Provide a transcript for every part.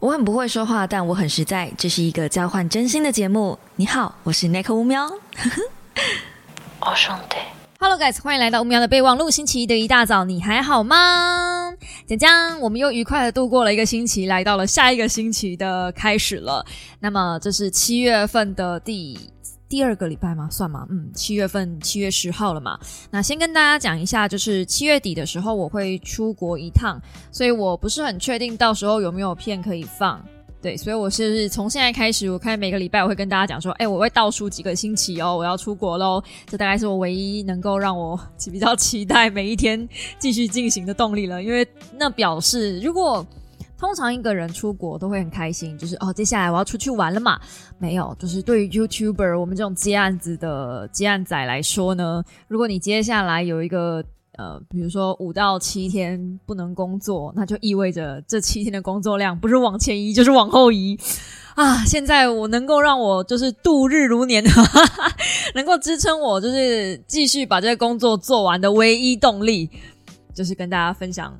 我很不会说话，但我很实在。这是一个交换真心的节目。你好，我是 Nick 乌喵。我，兄弟，Hello guys，欢迎来到乌喵的备忘录。星期一的一大早，你还好吗？讲讲，我们又愉快的度过了一个星期，来到了下一个星期的开始了。那么，这是七月份的第。第二个礼拜吗？算吗？嗯，七月份七月十号了嘛。那先跟大家讲一下，就是七月底的时候我会出国一趟，所以我不是很确定到时候有没有片可以放。对，所以我是从现在开始，我看每个礼拜我会跟大家讲说，哎，我会倒数几个星期哦，我要出国喽。这大概是我唯一能够让我比较期待每一天继续进行的动力了，因为那表示如果。通常一个人出国都会很开心，就是哦，接下来我要出去玩了嘛？没有，就是对于 YouTuber 我们这种接案子的接案仔来说呢，如果你接下来有一个呃，比如说五到七天不能工作，那就意味着这七天的工作量不是往前移就是往后移啊！现在我能够让我就是度日如年，能够支撑我就是继续把这个工作做完的唯一动力，就是跟大家分享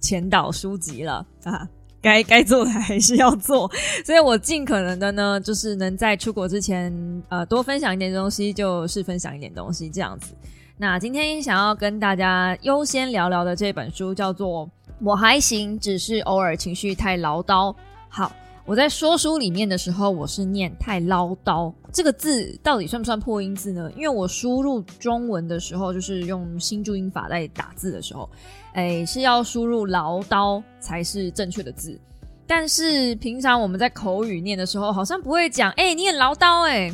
前导书籍了啊！该该做的还是要做，所以我尽可能的呢，就是能在出国之前，呃，多分享一点东西，就是分享一点东西这样子。那今天想要跟大家优先聊聊的这本书叫做《我还行，只是偶尔情绪太唠叨》。好，我在说书里面的时候，我是念“太唠叨”这个字，到底算不算破音字呢？因为我输入中文的时候，就是用新注音法在打字的时候。哎，是要输入唠叨才是正确的字，但是平常我们在口语念的时候，好像不会讲哎，你很唠叨哎，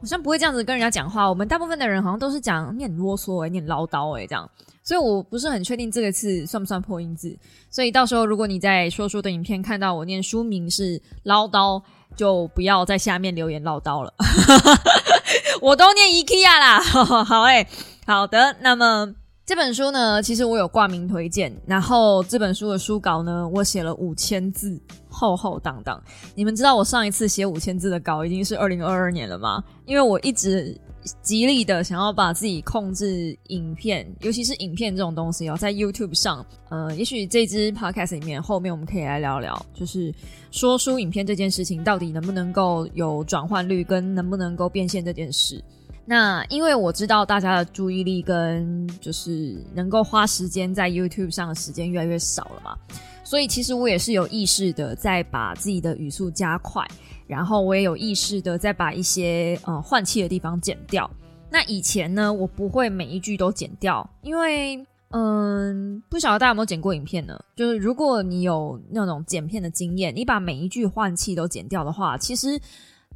好像不会这样子跟人家讲话。我们大部分的人好像都是讲你很啰嗦哎，你很唠叨哎这样，所以我不是很确定这个字算不算破音字。所以到时候如果你在说书的影片看到我念书名是唠叨，就不要在下面留言唠叨了，我都念 IKEA 啦。好哎，好的，那么。这本书呢，其实我有挂名推荐，然后这本书的书稿呢，我写了五千字，厚厚荡荡。你们知道我上一次写五千字的稿已经是二零二二年了吗？因为我一直极力的想要把自己控制影片，尤其是影片这种东西哦，在 YouTube 上，呃，也许这支 Podcast 里面后面我们可以来聊聊，就是说书影片这件事情到底能不能够有转换率，跟能不能够变现这件事。那因为我知道大家的注意力跟就是能够花时间在 YouTube 上的时间越来越少了嘛，所以其实我也是有意识的在把自己的语速加快，然后我也有意识的在把一些呃换气的地方剪掉。那以前呢，我不会每一句都剪掉，因为嗯，不晓得大家有没有剪过影片呢？就是如果你有那种剪片的经验，你把每一句换气都剪掉的话，其实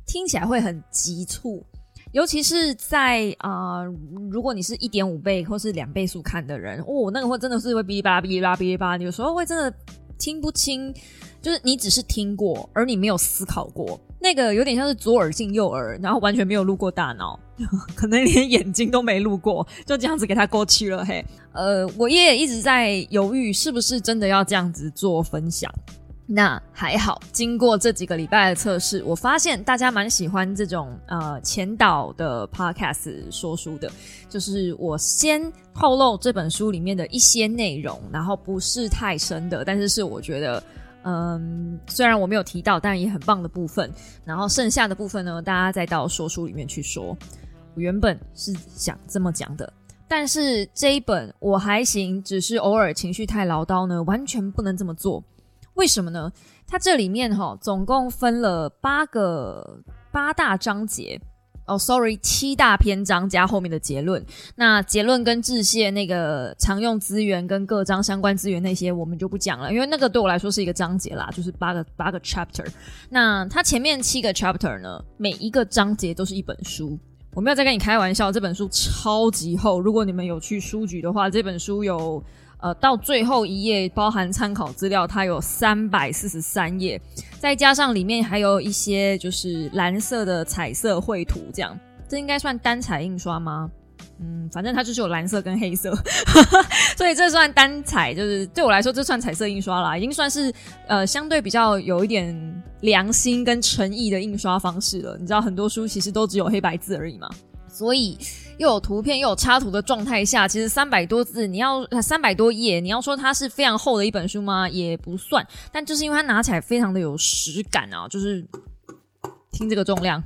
听起来会很急促。尤其是在啊，如果你是一点五倍或是两倍速看的人，哦，那个会真的是会哔哩吧啦、哔哩吧啦、哔哩吧啦，有时候会真的听不清，就是你只是听过，而你没有思考过，那个有点像是左耳进右耳，然后完全没有录过大脑，可能连眼睛都没录过，就这样子给他过去了。嘿，呃，我也一直在犹豫，是不是真的要这样子做分享。那还好，经过这几个礼拜的测试，我发现大家蛮喜欢这种呃前导的 podcast 说书的，就是我先透露这本书里面的一些内容，然后不是太深的，但是是我觉得嗯，虽然我没有提到，但也很棒的部分，然后剩下的部分呢，大家再到说书里面去说。我原本是想这么讲的，但是这一本我还行，只是偶尔情绪太唠叨呢，完全不能这么做。为什么呢？它这里面哈总共分了八个八大章节哦，sorry，七大篇章加后面的结论。那结论跟致谢那个常用资源跟各章相关资源那些我们就不讲了，因为那个对我来说是一个章节啦，就是八个八个 chapter。那它前面七个 chapter 呢，每一个章节都是一本书。我没有在跟你开玩笑，这本书超级厚。如果你们有去书局的话，这本书有。呃，到最后一页包含参考资料，它有三百四十三页，再加上里面还有一些就是蓝色的彩色绘图，这样这应该算单彩印刷吗？嗯，反正它就是有蓝色跟黑色，所以这算单彩，就是对我来说这算彩色印刷啦，已经算是呃相对比较有一点良心跟诚意的印刷方式了。你知道很多书其实都只有黑白字而已嘛。所以又有图片又有插图的状态下，其实三百多字，你要三百多页，你要说它是非常厚的一本书吗？也不算，但就是因为它拿起来非常的有实感啊，就是听这个重量。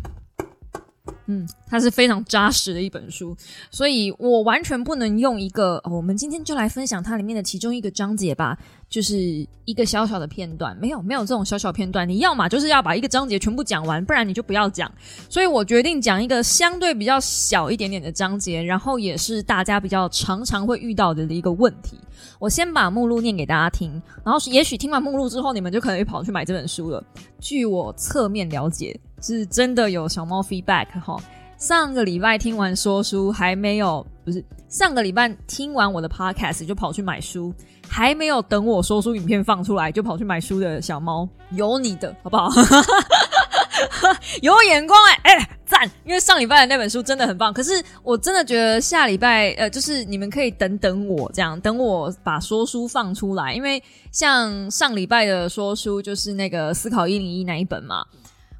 嗯，它是非常扎实的一本书，所以我完全不能用一个。我们今天就来分享它里面的其中一个章节吧，就是一个小小的片段。没有，没有这种小小片段。你要么就是要把一个章节全部讲完，不然你就不要讲。所以我决定讲一个相对比较小一点点的章节，然后也是大家比较常常会遇到的一个问题。我先把目录念给大家听，然后也许听完目录之后，你们就可能会跑去买这本书了。据我侧面了解。是真的有小猫 feedback 哈，上个礼拜听完说书还没有，不是上个礼拜听完我的 podcast 就跑去买书，还没有等我说书影片放出来就跑去买书的小猫，有你的好不好？有眼光哎哎赞！因为上礼拜的那本书真的很棒，可是我真的觉得下礼拜呃，就是你们可以等等我这样，等我把说书放出来，因为像上礼拜的说书就是那个思考一零一那一本嘛。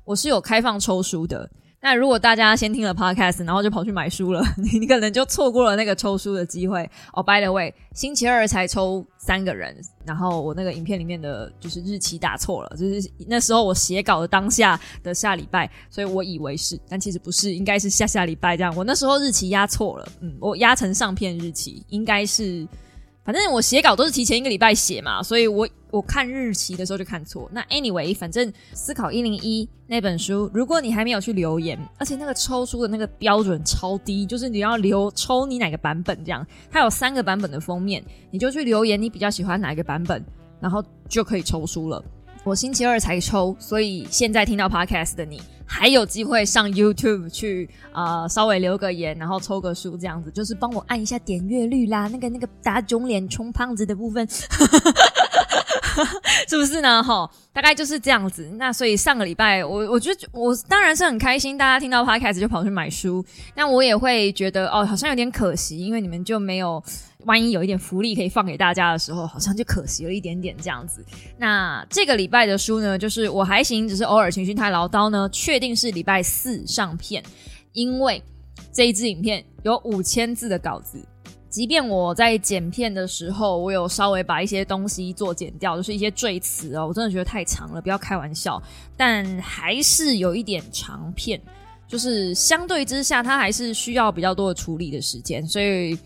我是有开放抽书的，那如果大家先听了 podcast，然后就跑去买书了，你你可能就错过了那个抽书的机会哦。By the way，星期二才抽三个人，然后我那个影片里面的就是日期打错了，就是那时候我写稿的当下的下礼拜，所以我以为是，但其实不是，应该是下下礼拜这样。我那时候日期压错了，嗯，我压成上片日期，应该是。反正我写稿都是提前一个礼拜写嘛，所以我我看日期的时候就看错。那 anyway，反正思考一零一那本书，如果你还没有去留言，而且那个抽书的那个标准超低，就是你要留抽你哪个版本这样，它有三个版本的封面，你就去留言你比较喜欢哪个版本，然后就可以抽书了。我星期二才抽，所以现在听到 podcast 的你。还有机会上 YouTube 去啊，稍微留个言，然后抽个书这样子，就是帮我按一下点阅率啦，那个那个打肿脸充胖子的部分，是不是呢？哈，大概就是这样子。那所以上个礼拜，我我觉得我当然是很开心，大家听到 Podcast 就跑去买书，那我也会觉得哦，好像有点可惜，因为你们就没有。万一有一点福利可以放给大家的时候，好像就可惜了一点点这样子。那这个礼拜的书呢，就是我还行，只是偶尔情绪太唠叨呢。确定是礼拜四上片，因为这一支影片有五千字的稿子，即便我在剪片的时候，我有稍微把一些东西做剪掉，就是一些赘词哦，我真的觉得太长了，不要开玩笑。但还是有一点长片，就是相对之下，它还是需要比较多的处理的时间，所以。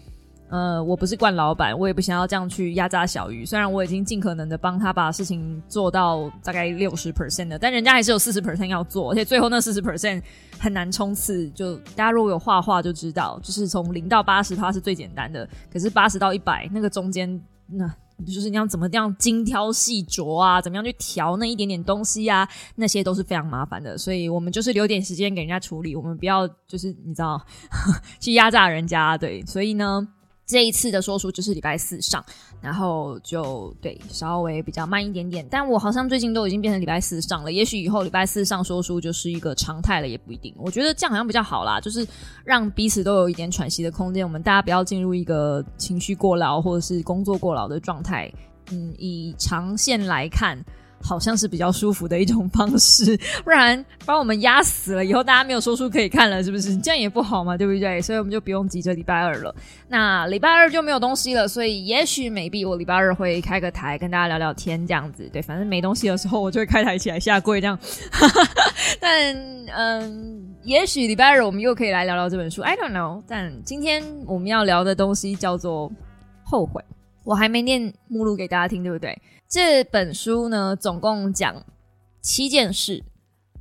呃，我不是惯老板，我也不想要这样去压榨小鱼。虽然我已经尽可能的帮他把事情做到大概六十 percent 的，但人家还是有四十 percent 要做，而且最后那四十 percent 很难冲刺。就大家如果有画画就知道，就是从零到八十它是最简单的，可是八十到一百那个中间，那就是你要怎么样精挑细琢啊，怎么样去调那一点点东西啊，那些都是非常麻烦的。所以我们就是留点时间给人家处理，我们不要就是你知道 去压榨人家。对，所以呢。这一次的说书就是礼拜四上，然后就对稍微比较慢一点点，但我好像最近都已经变成礼拜四上了，也许以后礼拜四上说书就是一个常态了，也不一定。我觉得这样好像比较好啦，就是让彼此都有一点喘息的空间，我们大家不要进入一个情绪过劳或者是工作过劳的状态。嗯，以长线来看。好像是比较舒服的一种方式，不然把我们压死了，以后大家没有说书可以看了，是不是？这样也不好嘛，对不对？所以我们就不用急着礼拜二了。那礼拜二就没有东西了，所以也许 maybe 我礼拜二会开个台跟大家聊聊天，这样子。对，反正没东西的时候，我就会开台起来下跪这样。但嗯，也许礼拜二我们又可以来聊聊这本书，I don't know。但今天我们要聊的东西叫做后悔。我还没念目录给大家听，对不对？这本书呢，总共讲七件事：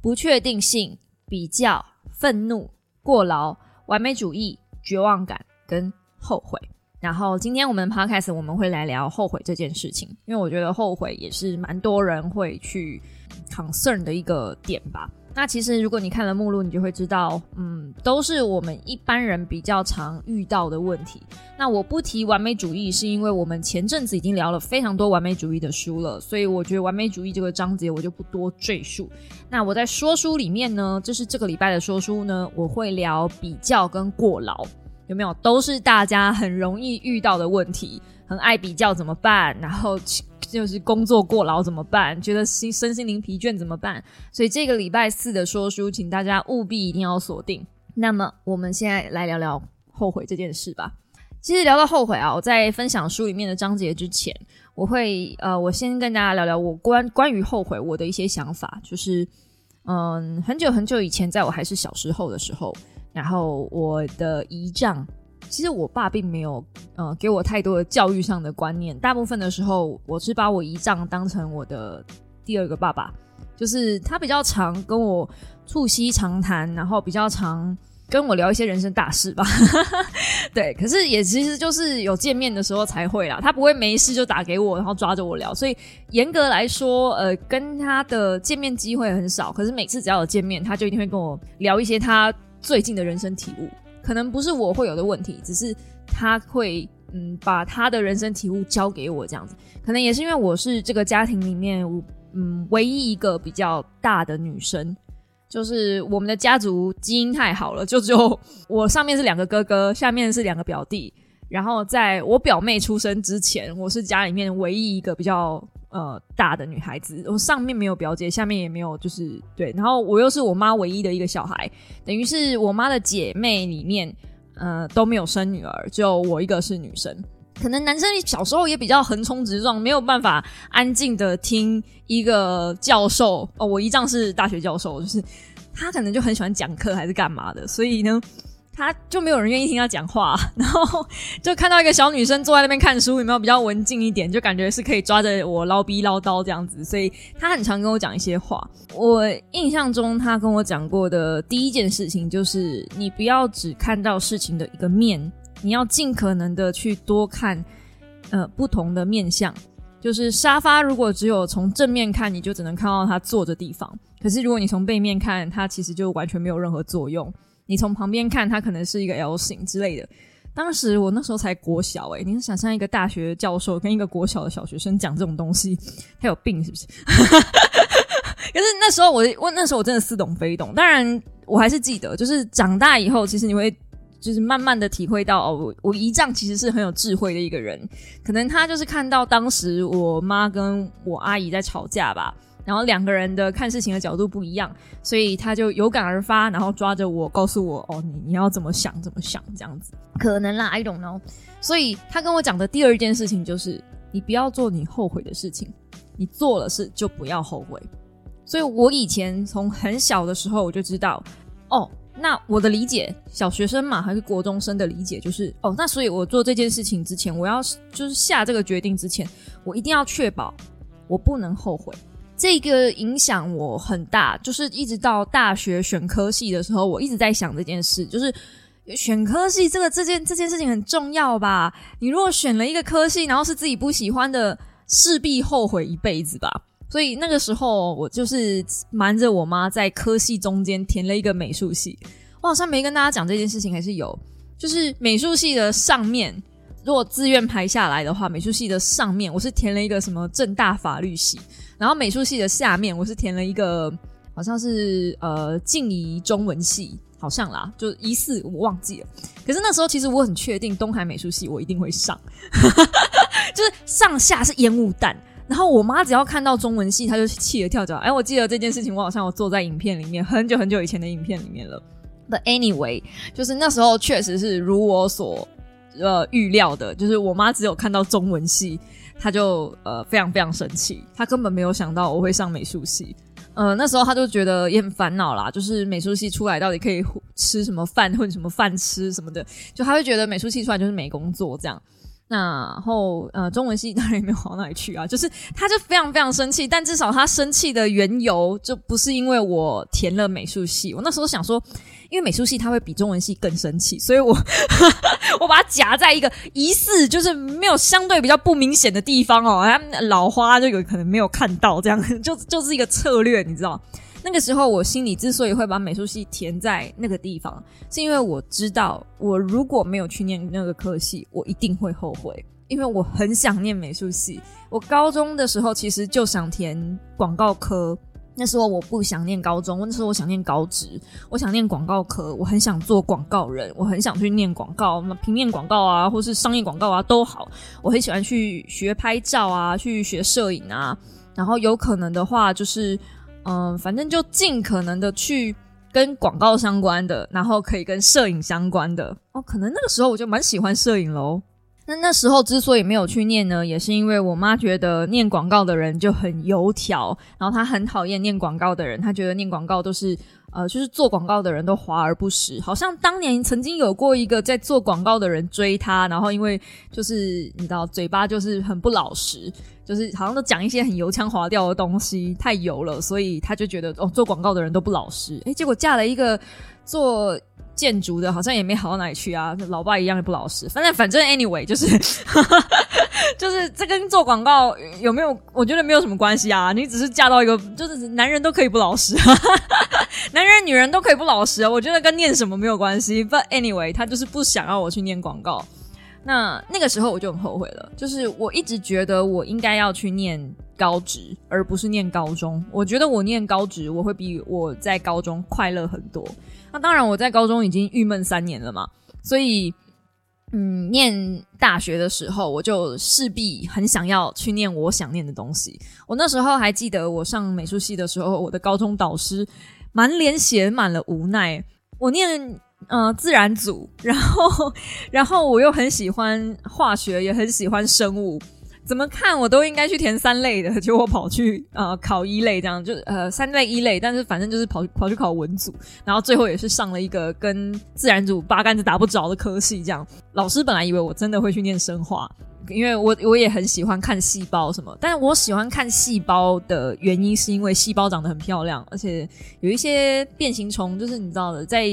不确定性、比较、愤怒、过劳、完美主义、绝望感跟后悔。然后今天我们 podcast 我们会来聊后悔这件事情，因为我觉得后悔也是蛮多人会去 concern 的一个点吧。那其实，如果你看了目录，你就会知道，嗯，都是我们一般人比较常遇到的问题。那我不提完美主义，是因为我们前阵子已经聊了非常多完美主义的书了，所以我觉得完美主义这个章节我就不多赘述。那我在说书里面呢，就是这个礼拜的说书呢，我会聊比较跟过劳，有没有？都是大家很容易遇到的问题，很爱比较怎么办？然后。就是工作过劳怎么办？觉得心身心灵疲倦怎么办？所以这个礼拜四的说书，请大家务必一定要锁定。那么我们现在来聊聊后悔这件事吧。其实聊到后悔啊，我在分享书里面的章节之前，我会呃，我先跟大家聊聊我关关于后悔我的一些想法，就是嗯，很久很久以前，在我还是小时候的时候，然后我的姨丈，其实我爸并没有呃给我太多的教育上的观念，大部分的时候我是把我姨丈当成我的第二个爸爸，就是他比较常跟我促膝长谈，然后比较常。跟我聊一些人生大事吧，对，可是也其实就是有见面的时候才会啦，他不会没事就打给我，然后抓着我聊，所以严格来说，呃，跟他的见面机会很少。可是每次只要有见面，他就一定会跟我聊一些他最近的人生体悟，可能不是我会有的问题，只是他会嗯把他的人生体悟交给我这样子，可能也是因为我是这个家庭里面嗯唯一一个比较大的女生。就是我们的家族基因太好了，就只有我上面是两个哥哥，下面是两个表弟。然后在我表妹出生之前，我是家里面唯一一个比较呃大的女孩子。我上面没有表姐，下面也没有，就是对。然后我又是我妈唯一的一个小孩，等于是我妈的姐妹里面呃都没有生女儿，只有我一个是女生。可能男生小时候也比较横冲直撞，没有办法安静的听一个教授哦。我姨丈是大学教授，就是他可能就很喜欢讲课还是干嘛的，所以呢，他就没有人愿意听他讲话。然后就看到一个小女生坐在那边看书，有没有比较文静一点，就感觉是可以抓着我唠逼唠叨这样子。所以他很常跟我讲一些话。我印象中他跟我讲过的第一件事情就是，你不要只看到事情的一个面。你要尽可能的去多看，呃，不同的面相。就是沙发，如果只有从正面看，你就只能看到它坐的地方；可是如果你从背面看，它其实就完全没有任何作用。你从旁边看，它可能是一个 L 型之类的。当时我那时候才国小，诶，你是想象一个大学教授跟一个国小的小学生讲这种东西，他有病是不是？可是那时候我，我那时候我真的似懂非懂。当然，我还是记得，就是长大以后，其实你会。就是慢慢的体会到哦，我我姨丈其实是很有智慧的一个人，可能他就是看到当时我妈跟我阿姨在吵架吧，然后两个人的看事情的角度不一样，所以他就有感而发，然后抓着我告诉我哦，你你要怎么想怎么想这样子，可能啦，I don't know。所以他跟我讲的第二件事情就是，你不要做你后悔的事情，你做了事就不要后悔。所以我以前从很小的时候我就知道哦。那我的理解，小学生嘛，还是国中生的理解，就是哦，那所以我做这件事情之前，我要就是下这个决定之前，我一定要确保我不能后悔。这个影响我很大，就是一直到大学选科系的时候，我一直在想这件事，就是选科系这个这件这件事情很重要吧？你如果选了一个科系，然后是自己不喜欢的，势必后悔一辈子吧。所以那个时候，我就是瞒着我妈在科系中间填了一个美术系。我好像没跟大家讲这件事情，还是有。就是美术系的上面，如果自愿排下来的话，美术系的上面我是填了一个什么正大法律系，然后美术系的下面我是填了一个好像是呃静怡中文系，好像啦，就疑似我忘记了。可是那时候其实我很确定东海美术系我一定会上，就是上下是烟雾弹。然后我妈只要看到中文系，她就气得跳脚。哎，我记得这件事情，我好像有坐在影片里面，很久很久以前的影片里面了。But anyway，就是那时候确实是如我所呃预料的，就是我妈只有看到中文系，她就呃非常非常生气，她根本没有想到我会上美术系。呃，那时候她就觉得也很烦恼啦，就是美术系出来到底可以吃什么饭，混什么饭吃什么的，就她会觉得美术系出来就是没工作这样。然后，呃，中文系当然也没有好到哪里去啊，就是他就非常非常生气，但至少他生气的缘由就不是因为我填了美术系。我那时候想说，因为美术系他会比中文系更生气，所以我 我把它夹在一个疑似就是没有相对比较不明显的地方哦，老花就有可能没有看到，这样 就就是一个策略，你知道。那个时候，我心里之所以会把美术系填在那个地方，是因为我知道，我如果没有去念那个科系，我一定会后悔。因为我很想念美术系。我高中的时候其实就想填广告科，那时候我不想念高中，那时候我想念高职，我想念广告科，我很想做广告人，我很想去念广告，那平面广告啊，或是商业广告啊都好，我很喜欢去学拍照啊，去学摄影啊，然后有可能的话就是。嗯，反正就尽可能的去跟广告相关的，然后可以跟摄影相关的哦。可能那个时候我就蛮喜欢摄影喽。那那时候之所以没有去念呢，也是因为我妈觉得念广告的人就很油条，然后她很讨厌念广告的人，她觉得念广告都是呃，就是做广告的人都华而不实。好像当年曾经有过一个在做广告的人追她，然后因为就是你知道嘴巴就是很不老实，就是好像都讲一些很油腔滑调的东西，太油了，所以她就觉得哦，做广告的人都不老实。诶，结果嫁了一个做。建筑的好像也没好到哪里去啊，老爸一样也不老实。反正反正 anyway 就是 就是这跟做广告有没有？我觉得没有什么关系啊。你只是嫁到一个，就是男人都可以不老实，男人女人都可以不老实啊。我觉得跟念什么没有关系。But anyway，他就是不想要我去念广告。那那个时候我就很后悔了，就是我一直觉得我应该要去念高职，而不是念高中。我觉得我念高职，我会比我在高中快乐很多。那当然，我在高中已经郁闷三年了嘛，所以，嗯，念大学的时候，我就势必很想要去念我想念的东西。我那时候还记得，我上美术系的时候，我的高中导师满脸写满了无奈。我念呃自然组，然后，然后我又很喜欢化学，也很喜欢生物。怎么看我都应该去填三类的，结果跑去呃考一类，这样就呃三类一类，但是反正就是跑跑去考文组，然后最后也是上了一个跟自然组八竿子打不着的科系，这样。老师本来以为我真的会去念生化，因为我我也很喜欢看细胞什么，但是我喜欢看细胞的原因是因为细胞长得很漂亮，而且有一些变形虫，就是你知道的在。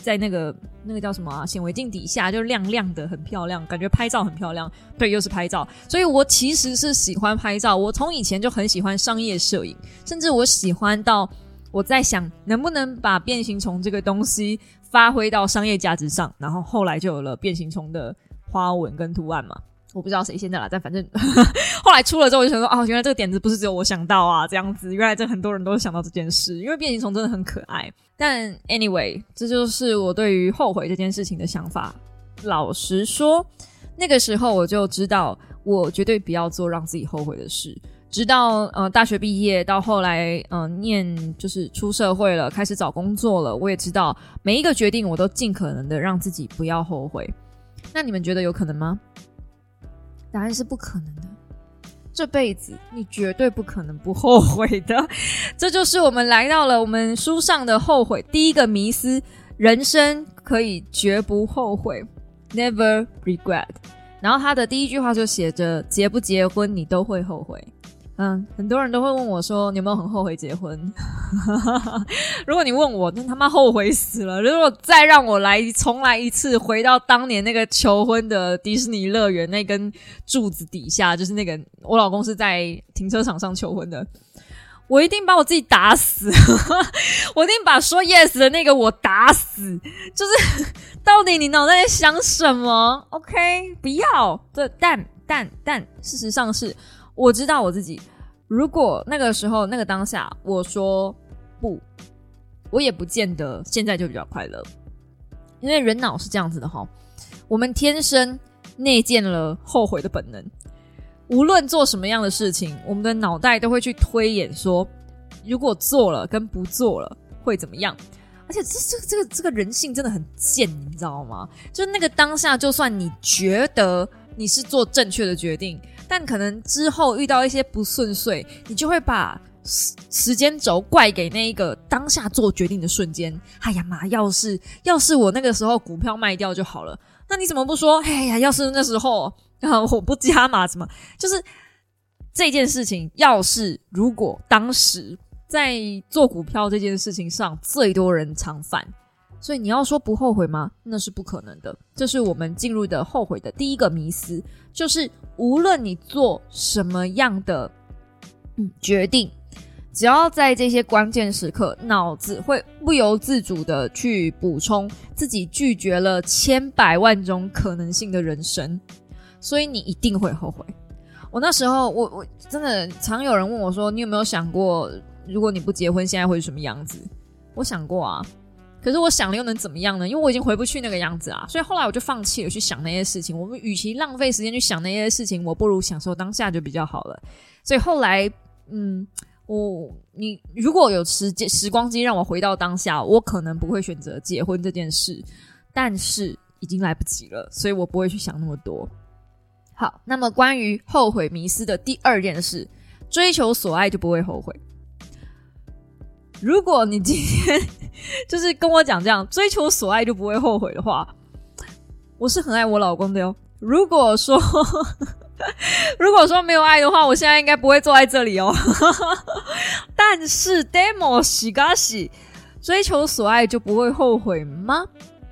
在那个那个叫什么啊？显微镜底下就亮亮的，很漂亮，感觉拍照很漂亮。对，又是拍照，所以我其实是喜欢拍照。我从以前就很喜欢商业摄影，甚至我喜欢到我在想能不能把变形虫这个东西发挥到商业价值上。然后后来就有了变形虫的花纹跟图案嘛。我不知道谁先的啦，但反正后来出了之后，我就想说，哦，原来这个点子不是只有我想到啊，这样子，原来这很多人都想到这件事，因为变形虫真的很可爱。但 anyway，这就是我对于后悔这件事情的想法。老实说，那个时候我就知道，我绝对不要做让自己后悔的事。直到呃大学毕业，到后来嗯念就是出社会了，开始找工作了，我也知道每一个决定，我都尽可能的让自己不要后悔。那你们觉得有可能吗？答案是不可能的，这辈子你绝对不可能不后悔的。这就是我们来到了我们书上的后悔第一个迷思：人生可以绝不后悔，Never regret。然后他的第一句话就写着：结不结婚你都会后悔。嗯，很多人都会问我说：“你有没有很后悔结婚？” 如果你问我，那他妈后悔死了。如果再让我来重来一次，回到当年那个求婚的迪士尼乐园那根柱子底下，就是那个我老公是在停车场上求婚的，我一定把我自己打死，我一定把说 yes 的那个我打死。就是到底你脑袋在想什么？OK，不要。这但但但事实上是。我知道我自己，如果那个时候那个当下我说不，我也不见得现在就比较快乐，因为人脑是这样子的哈，我们天生内建了后悔的本能，无论做什么样的事情，我们的脑袋都会去推演说，如果做了跟不做了会怎么样，而且这这这个这个人性真的很贱，你知道吗？就那个当下，就算你觉得你是做正确的决定。但可能之后遇到一些不顺遂，你就会把时时间轴怪给那一个当下做决定的瞬间。哎呀妈！要是要是我那个时候股票卖掉就好了，那你怎么不说？哎呀，要是那时候啊 我不加码，怎么？就是这件事情，要是如果当时在做股票这件事情上最多人常犯，所以你要说不后悔吗？那是不可能的。这是我们进入的后悔的第一个迷思，就是无论你做什么样的决定，只要在这些关键时刻，脑子会不由自主的去补充自己拒绝了千百万种可能性的人生，所以你一定会后悔。我那时候，我我真的常有人问我说：“你有没有想过，如果你不结婚，现在会是什么样子？”我想过啊。可是我想了又能怎么样呢？因为我已经回不去那个样子啊，所以后来我就放弃了去想那些事情。我们与其浪费时间去想那些事情，我不如享受当下就比较好了。所以后来，嗯，我你如果有时间时光机让我回到当下，我可能不会选择结婚这件事，但是已经来不及了，所以我不会去想那么多。好，那么关于后悔迷失的第二件事，追求所爱就不会后悔。如果你今天就是跟我讲这样，追求所爱就不会后悔的话，我是很爱我老公的哟。如果说 如果说没有爱的话，我现在应该不会坐在这里哦。但是 demo 喜嘎喜，追求所爱就不会后悔吗？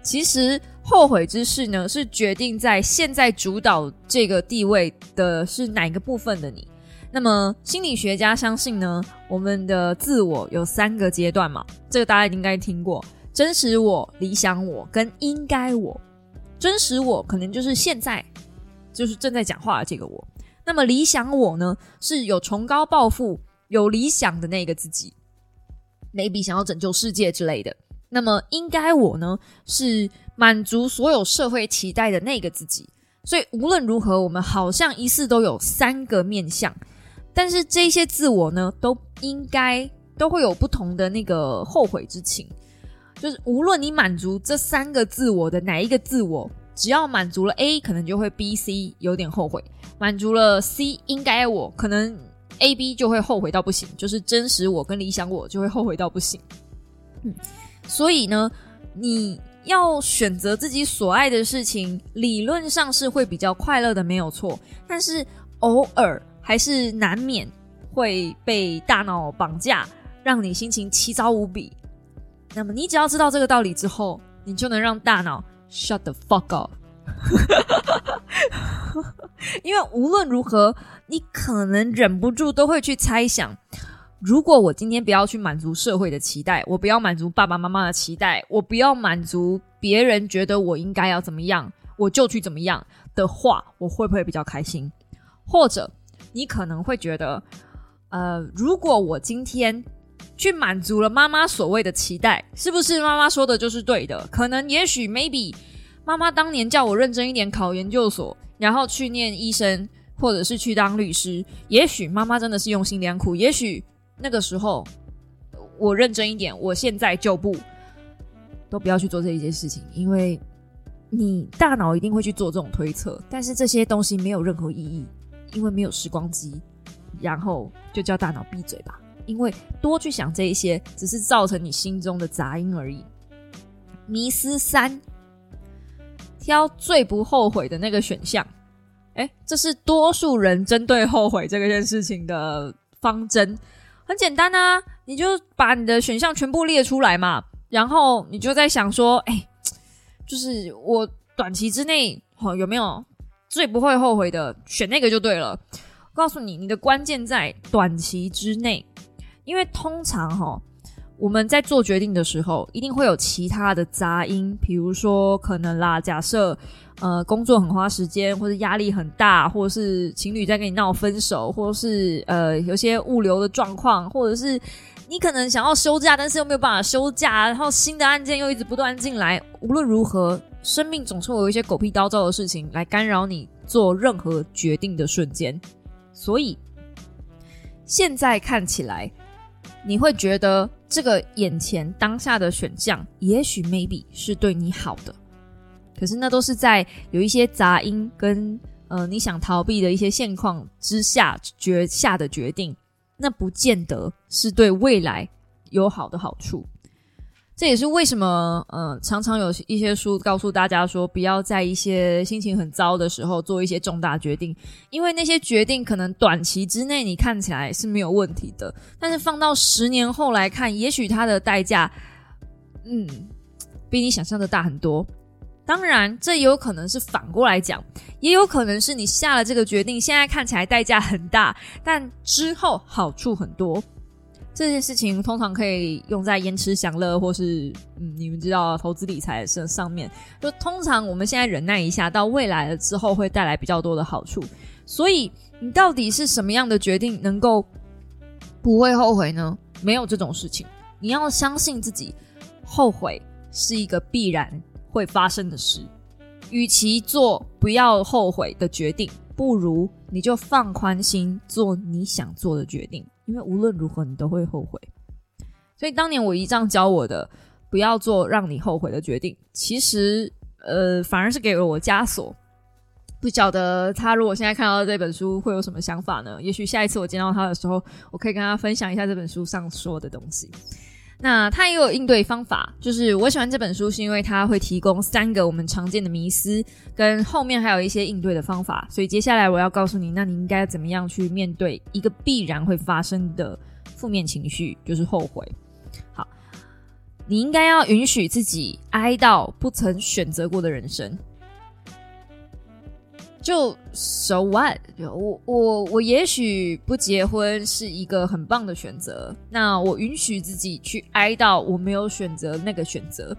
其实。后悔之事呢，是决定在现在主导这个地位的是哪一个部分的你。那么心理学家相信呢，我们的自我有三个阶段嘛，这个大家应该听过：真实我、理想我跟应该我。真实我可能就是现在，就是正在讲话的这个我。那么理想我呢，是有崇高抱负、有理想的那个自己，maybe 想要拯救世界之类的。那么应该我呢，是。满足所有社会期待的那个自己，所以无论如何，我们好像疑似都有三个面相，但是这些自我呢，都应该都会有不同的那个后悔之情。就是无论你满足这三个自我的哪一个自我，只要满足了 A，可能就会 B、C 有点后悔；满足了 C，应该我可能 A、B 就会后悔到不行，就是真实我跟理想我就会后悔到不行。嗯，所以呢，你。要选择自己所爱的事情，理论上是会比较快乐的，没有错。但是偶尔还是难免会被大脑绑架，让你心情奇糟无比。那么你只要知道这个道理之后，你就能让大脑 shut the fuck up。因为无论如何，你可能忍不住都会去猜想。如果我今天不要去满足社会的期待，我不要满足爸爸妈妈的期待，我不要满足别人觉得我应该要怎么样，我就去怎么样的话，我会不会比较开心？或者你可能会觉得，呃，如果我今天去满足了妈妈所谓的期待，是不是妈妈说的就是对的？可能也许 maybe 妈妈当年叫我认真一点考研究所，然后去念医生，或者是去当律师，也许妈妈真的是用心良苦，也许。那个时候，我认真一点，我现在就不都不要去做这一件事情，因为你大脑一定会去做这种推测，但是这些东西没有任何意义，因为没有时光机，然后就叫大脑闭嘴吧，因为多去想这一些，只是造成你心中的杂音而已。迷思三，挑最不后悔的那个选项，哎，这是多数人针对后悔这个件事情的方针。很简单啊，你就把你的选项全部列出来嘛，然后你就在想说，哎，就是我短期之内，哦，有没有最不会后悔的，选那个就对了。告诉你，你的关键在短期之内，因为通常哈，我们在做决定的时候，一定会有其他的杂音，比如说可能啦，假设。呃，工作很花时间，或者压力很大，或者是情侣在跟你闹分手，或者是呃有些物流的状况，或者是你可能想要休假，但是又没有办法休假，然后新的案件又一直不断进来。无论如何，生命总是会有一些狗屁叨糟的事情来干扰你做任何决定的瞬间。所以现在看起来，你会觉得这个眼前当下的选项，也许 maybe 是对你好的。可是那都是在有一些杂音跟呃你想逃避的一些现况之下决下的决定，那不见得是对未来有好的好处。这也是为什么呃常常有一些书告诉大家说，不要在一些心情很糟的时候做一些重大决定，因为那些决定可能短期之内你看起来是没有问题的，但是放到十年后来看，也许它的代价嗯比你想象的大很多。当然，这也有可能是反过来讲，也有可能是你下了这个决定，现在看起来代价很大，但之后好处很多。这件事情通常可以用在延迟享乐，或是嗯，你们知道投资理财上上面。就通常我们现在忍耐一下，到未来了之后会带来比较多的好处。所以，你到底是什么样的决定能够不会后悔呢？没有这种事情，你要相信自己，后悔是一个必然。会发生的事，与其做不要后悔的决定，不如你就放宽心做你想做的决定。因为无论如何你都会后悔。所以当年我姨丈教我的，不要做让你后悔的决定，其实呃反而是给了我枷锁。不晓得他如果现在看到这本书会有什么想法呢？也许下一次我见到他的时候，我可以跟他分享一下这本书上说的东西。那他也有应对方法，就是我喜欢这本书是因为它会提供三个我们常见的迷思，跟后面还有一些应对的方法。所以接下来我要告诉你，那你应该怎么样去面对一个必然会发生的负面情绪，就是后悔。好，你应该要允许自己哀悼不曾选择过的人生。就 so what？我我我也许不结婚是一个很棒的选择，那我允许自己去哀悼我没有选择那个选择，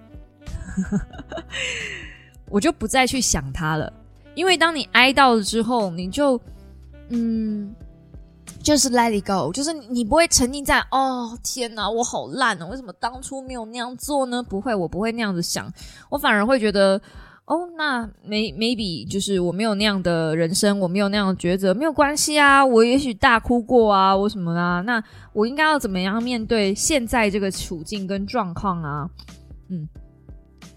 我就不再去想他了。因为当你哀悼了之后，你就嗯，就是 let it go，就是你不会沉浸在哦天哪，我好烂哦，为什么当初没有那样做呢？不会，我不会那样子想，我反而会觉得。哦，那 maybe 就是我没有那样的人生，我没有那样的抉择，没有关系啊。我也许大哭过啊，我什么啊？那我应该要怎么样面对现在这个处境跟状况啊？嗯，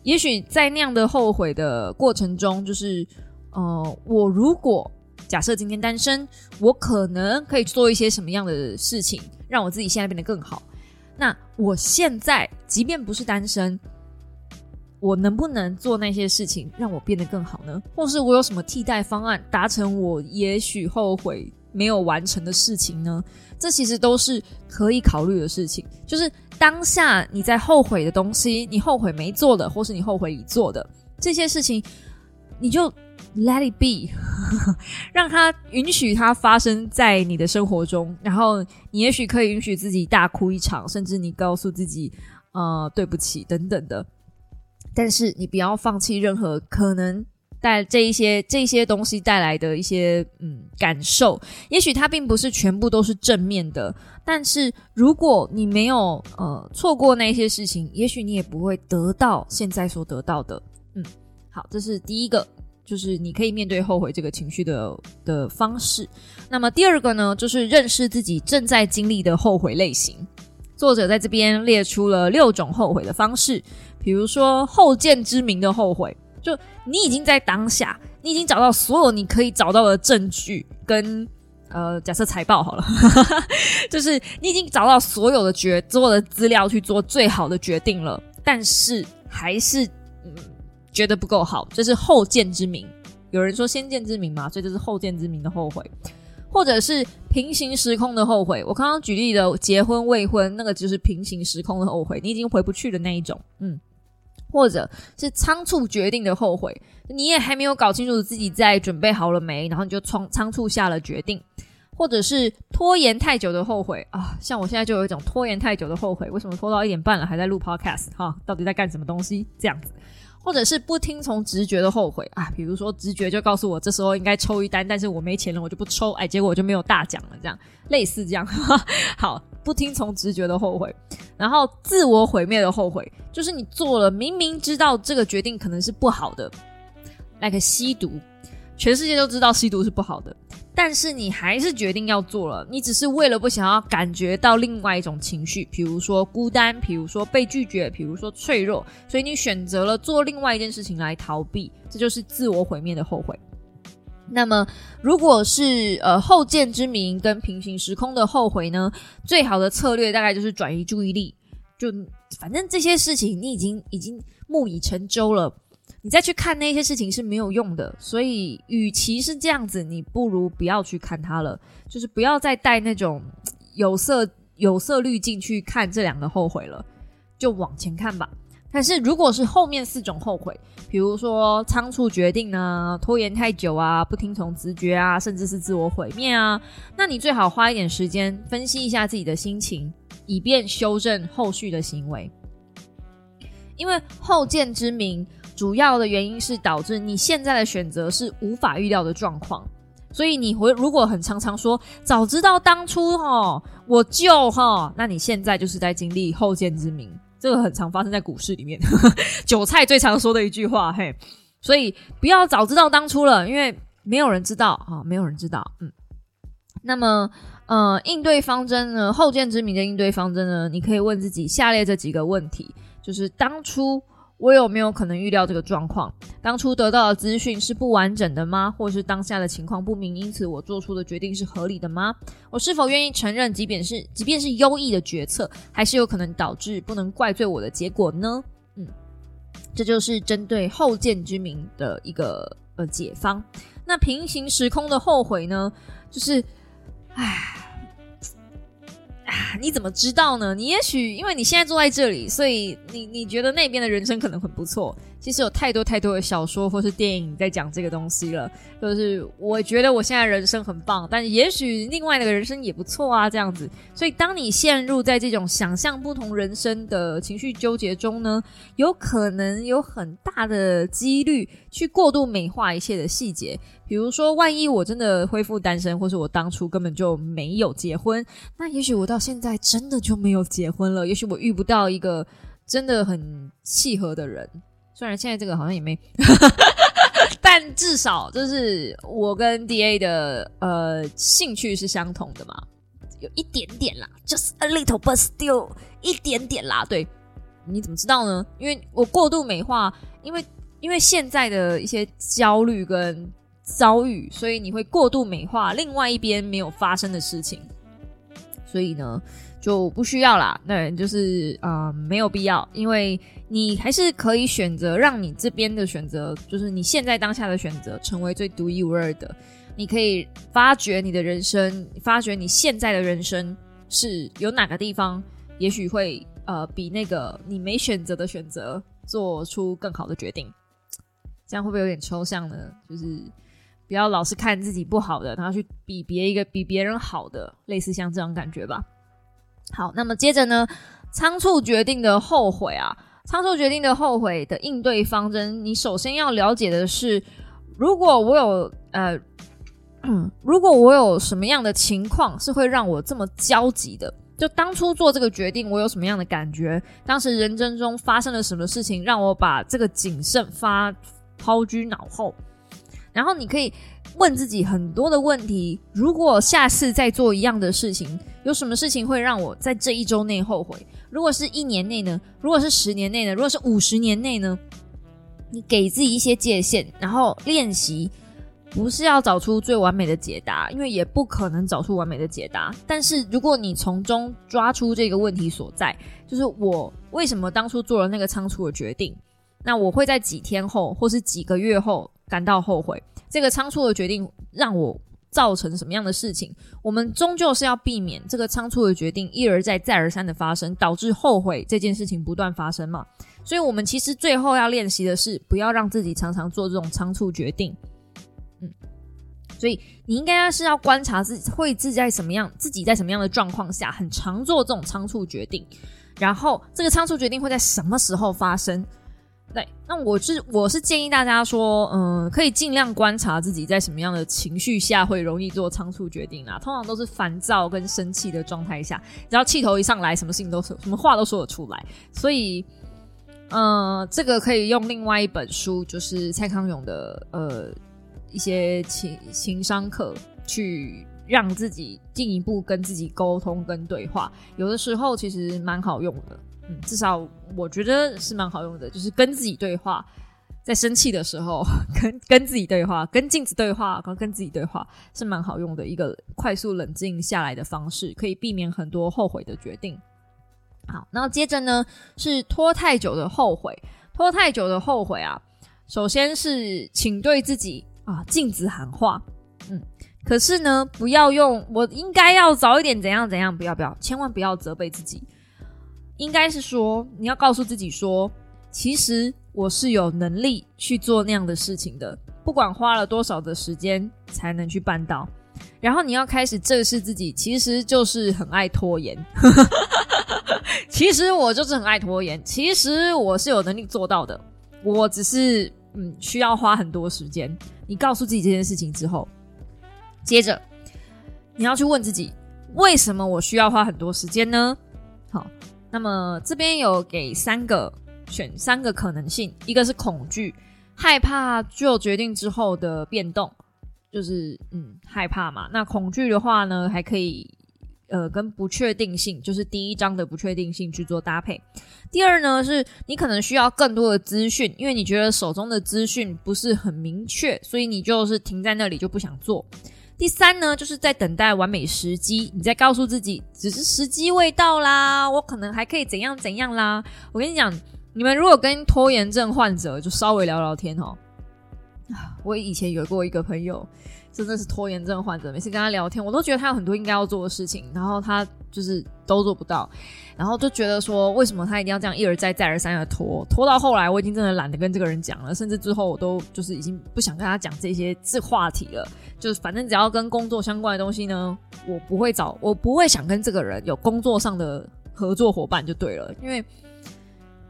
也许在那样的后悔的过程中，就是呃，我如果假设今天单身，我可能可以做一些什么样的事情，让我自己现在变得更好？那我现在即便不是单身。我能不能做那些事情让我变得更好呢？或是我有什么替代方案达成我也许后悔没有完成的事情呢？这其实都是可以考虑的事情。就是当下你在后悔的东西，你后悔没做的，或是你后悔已做的这些事情，你就 let it be，让它允许它发生在你的生活中。然后你也许可以允许自己大哭一场，甚至你告诉自己呃对不起等等的。但是你不要放弃任何可能带这一些这些东西带来的一些嗯感受，也许它并不是全部都是正面的，但是如果你没有呃错过那些事情，也许你也不会得到现在所得到的。嗯，好，这是第一个，就是你可以面对后悔这个情绪的的方式。那么第二个呢，就是认识自己正在经历的后悔类型。作者在这边列出了六种后悔的方式。比如说后见之明的后悔，就你已经在当下，你已经找到所有你可以找到的证据，跟呃假设财报好了，就是你已经找到所有的决所有的资料去做最好的决定了，但是还是嗯觉得不够好，这是后见之明。有人说先见之明嘛，所以这是后见之明的后悔，或者是平行时空的后悔。我刚刚举例的结婚未婚，那个就是平行时空的后悔，你已经回不去的那一种，嗯。或者是仓促决定的后悔，你也还没有搞清楚自己在准备好了没，然后你就仓仓促下了决定，或者是拖延太久的后悔啊，像我现在就有一种拖延太久的后悔，为什么拖到一点半了还在录 podcast 哈，到底在干什么东西这样子？或者是不听从直觉的后悔。啊，比如说直觉就告诉我这时候应该抽一单，但是我没钱了，我就不抽，哎，结果我就没有大奖了，这样类似这样，好，不听从直觉的后悔，然后自我毁灭的后悔，就是你做了明明知道这个决定可能是不好的，like 吸毒，全世界都知道吸毒是不好的。但是你还是决定要做了，你只是为了不想要感觉到另外一种情绪，比如说孤单，比如说被拒绝，比如说脆弱，所以你选择了做另外一件事情来逃避，这就是自我毁灭的后悔。那么，如果是呃后见之明跟平行时空的后悔呢？最好的策略大概就是转移注意力，就反正这些事情你已经已经木已成舟了。你再去看那些事情是没有用的，所以与其是这样子，你不如不要去看它了，就是不要再带那种有色有色滤镜去看这两个后悔了，就往前看吧。但是如果是后面四种后悔，比如说仓促决定啊、拖延太久啊、不听从直觉啊，甚至是自我毁灭啊，那你最好花一点时间分析一下自己的心情，以便修正后续的行为，因为后见之明。主要的原因是导致你现在的选择是无法预料的状况，所以你会如果很常常说早知道当初哈我就哈，那你现在就是在经历后见之明，这个很常发生在股市里面，韭菜最常说的一句话嘿，所以不要早知道当初了，因为没有人知道啊，没有人知道，嗯，那么。呃，应对方针呢，后见之明的应对方针呢，你可以问自己下列这几个问题：就是当初我有没有可能预料这个状况？当初得到的资讯是不完整的吗？或是当下的情况不明，因此我做出的决定是合理的吗？我是否愿意承认，即便是即便是优异的决策，还是有可能导致不能怪罪我的结果呢？嗯，这就是针对后见之明的一个呃解方。那平行时空的后悔呢？就是，唉。你怎么知道呢？你也许因为你现在坐在这里，所以你你觉得那边的人生可能很不错。其实有太多太多的小说或是电影在讲这个东西了。就是我觉得我现在人生很棒，但也许另外那个人生也不错啊，这样子。所以当你陷入在这种想象不同人生的情绪纠结中呢，有可能有很大的几率去过度美化一切的细节。比如说，万一我真的恢复单身，或是我当初根本就没有结婚，那也许我到现在真的就没有结婚了。也许我遇不到一个真的很契合的人。虽然现在这个好像也没，但至少就是我跟 D A 的呃兴趣是相同的嘛，有一点点啦，just a little but still 一点点啦。对，你怎么知道呢？因为我过度美化，因为因为现在的一些焦虑跟遭遇，所以你会过度美化另外一边没有发生的事情，所以呢。就不需要啦，那就是啊，没有必要，因为你还是可以选择让你这边的选择，就是你现在当下的选择，成为最独一无二的。你可以发掘你的人生，发掘你现在的人生是有哪个地方，也许会呃比那个你没选择的选择做出更好的决定。这样会不会有点抽象呢？就是不要老是看自己不好的，然后去比别一个比别人好的，类似像这种感觉吧。好，那么接着呢，仓促决定的后悔啊，仓促决定的后悔的应对方针，你首先要了解的是，如果我有呃，如果我有什么样的情况是会让我这么焦急的，就当初做这个决定，我有什么样的感觉？当时人生中发生了什么事情，让我把这个谨慎发抛居脑后？然后你可以问自己很多的问题：如果下次再做一样的事情，有什么事情会让我在这一周内后悔？如果是一年内呢？如果是十年内呢？如果是五十年内呢？你给自己一些界限，然后练习，不是要找出最完美的解答，因为也不可能找出完美的解答。但是如果你从中抓出这个问题所在，就是我为什么当初做了那个仓促的决定？那我会在几天后，或是几个月后？感到后悔，这个仓促的决定让我造成什么样的事情？我们终究是要避免这个仓促的决定一而再、再而三的发生，导致后悔这件事情不断发生嘛？所以，我们其实最后要练习的是，不要让自己常常做这种仓促决定。嗯，所以你应该是要观察自己会自己在什么样，自己在什么样的状况下很常做这种仓促决定，然后这个仓促决定会在什么时候发生？对，那我是我是建议大家说，嗯，可以尽量观察自己在什么样的情绪下会容易做仓促决定啊。通常都是烦躁跟生气的状态下，只要气头一上来，什么事情都什么话都说得出来。所以，嗯，这个可以用另外一本书，就是蔡康永的呃一些情情商课，去让自己进一步跟自己沟通跟对话。有的时候其实蛮好用的。至少我觉得是蛮好用的，就是跟自己对话，在生气的时候 跟跟自己对话，跟镜子对话，跟跟自己对话是蛮好用的一个快速冷静下来的方式，可以避免很多后悔的决定。好，然后接着呢是拖太久的后悔，拖太久的后悔啊，首先是请对自己啊镜子喊话，嗯，可是呢不要用我应该要早一点怎样怎样，不要不要，千万不要责备自己。应该是说，你要告诉自己说，其实我是有能力去做那样的事情的，不管花了多少的时间才能去办到。然后你要开始正视自己，其实就是很爱拖延。其实我就是很爱拖延，其实我是有能力做到的，我只是嗯需要花很多时间。你告诉自己这件事情之后，接着你要去问自己，为什么我需要花很多时间呢？好。那么这边有给三个选三个可能性，一个是恐惧，害怕做决定之后的变动，就是嗯害怕嘛。那恐惧的话呢，还可以呃跟不确定性，就是第一章的不确定性去做搭配。第二呢，是你可能需要更多的资讯，因为你觉得手中的资讯不是很明确，所以你就是停在那里就不想做。第三呢，就是在等待完美时机，你在告诉自己，只是时机未到啦，我可能还可以怎样怎样啦。我跟你讲，你们如果跟拖延症患者就稍微聊聊天哦。我以前有过一个朋友，真的是拖延症患者。每次跟他聊天，我都觉得他有很多应该要做的事情，然后他就是都做不到，然后就觉得说，为什么他一定要这样一而再再而三的拖？拖到后来，我已经真的懒得跟这个人讲了，甚至之后我都就是已经不想跟他讲这些这话题了。就是反正只要跟工作相关的东西呢，我不会找，我不会想跟这个人有工作上的合作伙伴就对了，因为。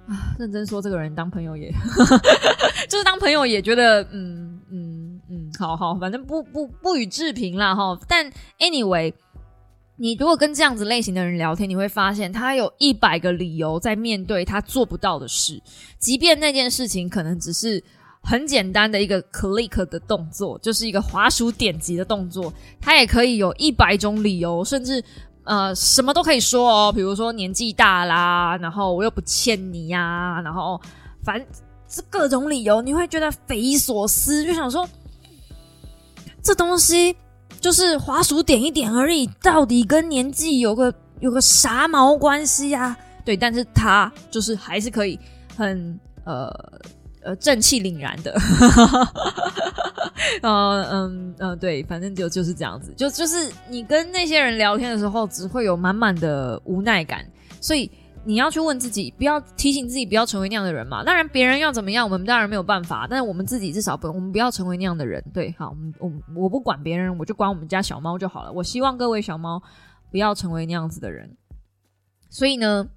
啊，认真说，这个人当朋友也，就是当朋友也觉得，嗯嗯嗯，好好，反正不不不予置评啦哈。但 anyway，你如果跟这样子类型的人聊天，你会发现他有一百个理由在面对他做不到的事，即便那件事情可能只是很简单的一个 click 的动作，就是一个滑鼠点击的动作，他也可以有一百种理由，甚至。呃，什么都可以说哦，比如说年纪大啦，然后我又不欠你呀，然后反这各种理由，你会觉得匪夷所思，就想说这东西就是滑鼠点一点而已，到底跟年纪有个有个啥毛关系呀？对，但是他就是还是可以很呃。呃，正气凛然的，呃，嗯，嗯，对，反正就就是这样子，就就是你跟那些人聊天的时候，只会有满满的无奈感，所以你要去问自己，不要提醒自己不要成为那样的人嘛。当然，别人要怎么样，我们当然没有办法，但是我们自己至少不，我们不要成为那样的人。对，好，我我我不管别人，我就管我们家小猫就好了。我希望各位小猫不要成为那样子的人。所以呢。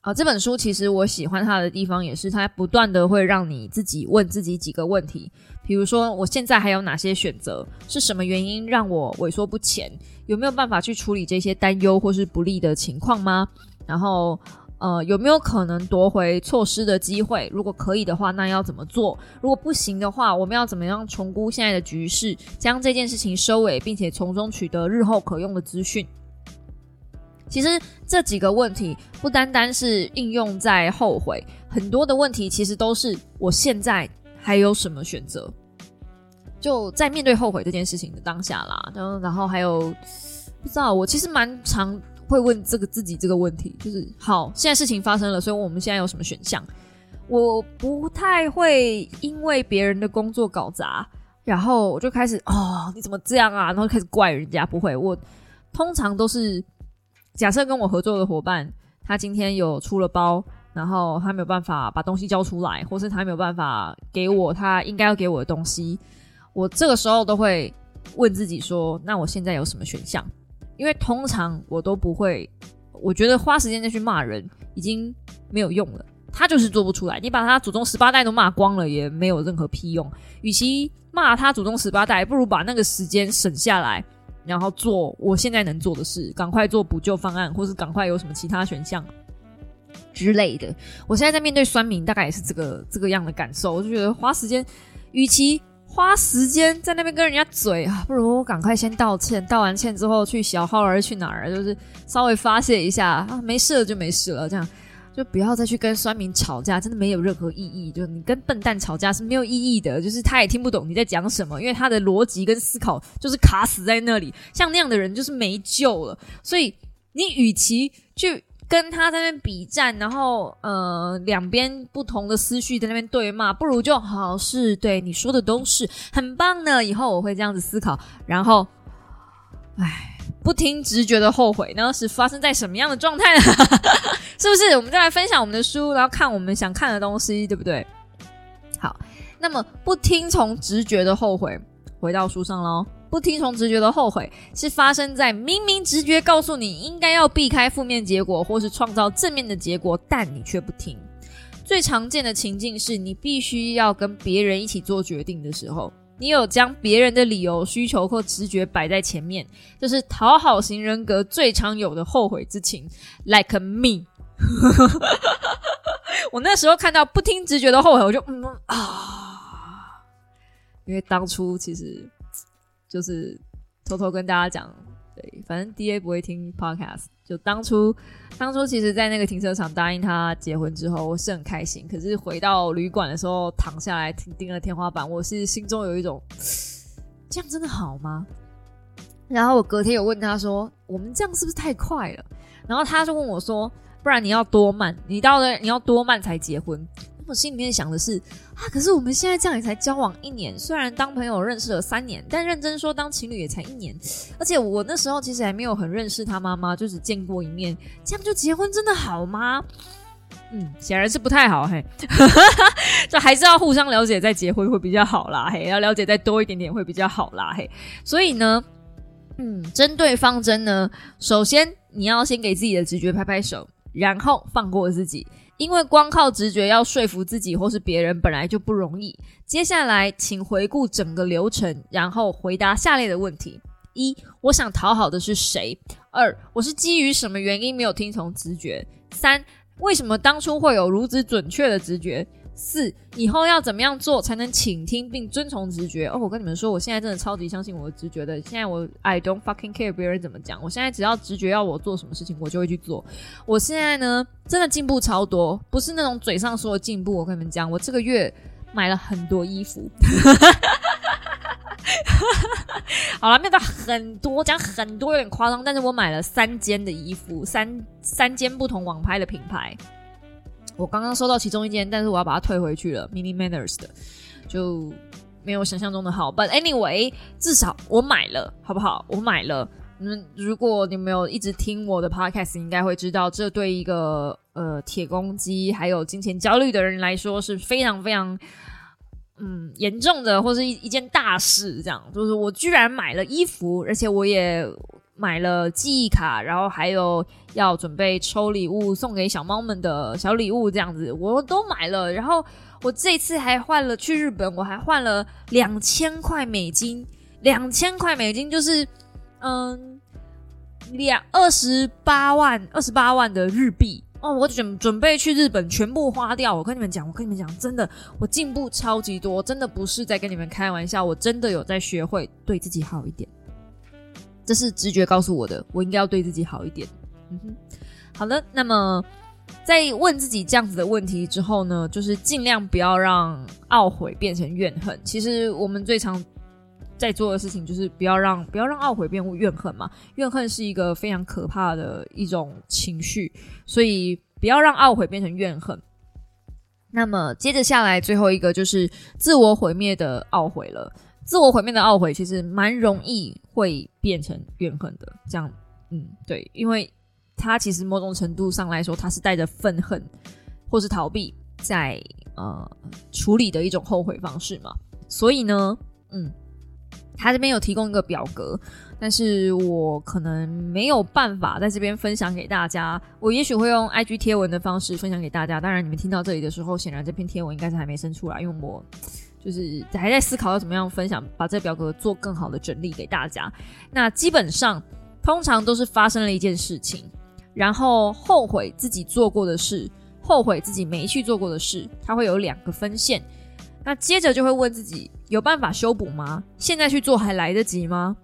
啊，这本书其实我喜欢它的地方也是，它不断的会让你自己问自己几个问题，比如说我现在还有哪些选择？是什么原因让我萎缩不前？有没有办法去处理这些担忧或是不利的情况吗？然后，呃，有没有可能夺回错失的机会？如果可以的话，那要怎么做？如果不行的话，我们要怎么样重估现在的局势，将这件事情收尾，并且从中取得日后可用的资讯？其实这几个问题不单单是应用在后悔，很多的问题其实都是我现在还有什么选择？就在面对后悔这件事情的当下啦，然后然后还有不知道，我其实蛮常会问这个自己这个问题，就是好，现在事情发生了，所以我们现在有什么选项？我不太会因为别人的工作搞砸，然后我就开始哦，你怎么这样啊？然后开始怪人家，不会，我通常都是。假设跟我合作的伙伴，他今天有出了包，然后他没有办法把东西交出来，或是他没有办法给我他应该要给我的东西，我这个时候都会问自己说：那我现在有什么选项？因为通常我都不会，我觉得花时间再去骂人已经没有用了，他就是做不出来。你把他祖宗十八代都骂光了，也没有任何屁用。与其骂他祖宗十八代，不如把那个时间省下来。然后做我现在能做的事，赶快做补救方案，或是赶快有什么其他选项之类的。我现在在面对酸民，大概也是这个这个样的感受。我就觉得花时间，与其花时间在那边跟人家嘴啊，不如赶快先道歉。道完歉之后去小号儿去哪儿，就是稍微发泄一下啊，没事了就没事了，这样。就不要再去跟酸民吵架，真的没有任何意义。就你跟笨蛋吵架是没有意义的，就是他也听不懂你在讲什么，因为他的逻辑跟思考就是卡死在那里。像那样的人就是没救了。所以你与其去跟他在那边比战，然后呃两边不同的思绪在那边对骂，不如就好是对你说的都是很棒呢。以后我会这样子思考，然后，唉。不听直觉的后悔，那是发生在什么样的状态呢？是不是？我们再来分享我们的书，然后看我们想看的东西，对不对？好，那么不听从直觉的后悔，回到书上喽。不听从直觉的后悔，是发生在明明直觉告诉你应该要避开负面结果，或是创造正面的结果，但你却不听。最常见的情境是你必须要跟别人一起做决定的时候。你有将别人的理由、需求或直觉摆在前面，这是讨好型人格最常有的后悔之情。Like me，我那时候看到不听直觉的后悔，我就嗯啊，因为当初其实就是偷偷跟大家讲，对，反正 D A 不会听 Podcast。就当初，当初其实，在那个停车场答应他结婚之后，我是很开心。可是回到旅馆的时候，躺下来盯了天花板，我是心中有一种，这样真的好吗？然后我隔天有问他说：“我们这样是不是太快了？”然后他就问我说：“不然你要多慢？你到了你要多慢才结婚？”我心里面想的是啊，可是我们现在这样也才交往一年，虽然当朋友认识了三年，但认真说当情侣也才一年。而且我那时候其实还没有很认识他妈妈，就只见过一面，这样就结婚真的好吗？嗯，显然是不太好嘿，就还是要互相了解再结婚会比较好啦嘿，要了解再多一点点会比较好啦嘿。所以呢，嗯，针对方针呢，首先你要先给自己的直觉拍拍手，然后放过自己。因为光靠直觉要说服自己或是别人本来就不容易。接下来，请回顾整个流程，然后回答下列的问题：一、我想讨好的是谁？二、我是基于什么原因没有听从直觉？三、为什么当初会有如此准确的直觉？四，以后要怎么样做才能倾听并遵从直觉？哦，我跟你们说，我现在真的超级相信我的直觉的。现在我 I don't fucking care 别人怎么讲，我现在只要直觉要我做什么事情，我就会去做。我现在呢，真的进步超多，不是那种嘴上说的进步。我跟你们讲，我这个月买了很多衣服。好了，没有到很多，讲很多有点夸张，但是我买了三件的衣服，三三件不同网拍的品牌。我刚刚收到其中一件，但是我要把它退回去了。Mini Manners 的就没有想象中的好，But anyway，至少我买了，好不好？我买了。嗯，如果你没有一直听我的 Podcast，应该会知道，这对一个呃铁公鸡还有金钱焦虑的人来说是非常非常嗯严重的，或是一一件大事。这样就是我居然买了衣服，而且我也。买了记忆卡，然后还有要准备抽礼物送给小猫们的小礼物，这样子我都买了。然后我这次还换了去日本，我还换了两千块美金，两千块美金就是嗯两二十八万二十八万的日币哦。我准准备去日本全部花掉。我跟你们讲，我跟你们讲，真的我进步超级多，真的不是在跟你们开玩笑，我真的有在学会对自己好一点。这是直觉告诉我的，我应该要对自己好一点。嗯哼，好的。那么在问自己这样子的问题之后呢，就是尽量不要让懊悔变成怨恨。其实我们最常在做的事情就是不要让不要让懊悔变怨恨嘛。怨恨是一个非常可怕的一种情绪，所以不要让懊悔变成怨恨。那么接着下来最后一个就是自我毁灭的懊悔了。自我毁灭的懊悔其实蛮容易会变成怨恨的，这样，嗯，对，因为他其实某种程度上来说，他是带着愤恨或是逃避在呃处理的一种后悔方式嘛。所以呢，嗯，他这边有提供一个表格，但是我可能没有办法在这边分享给大家，我也许会用 IG 贴文的方式分享给大家。当然，你们听到这里的时候，显然这篇贴文应该是还没生出来，因为我。就是还在思考要怎么样分享，把这表格做更好的整理给大家。那基本上，通常都是发生了一件事情，然后后悔自己做过的事，后悔自己没去做过的事，它会有两个分线。那接着就会问自己，有办法修补吗？现在去做还来得及吗？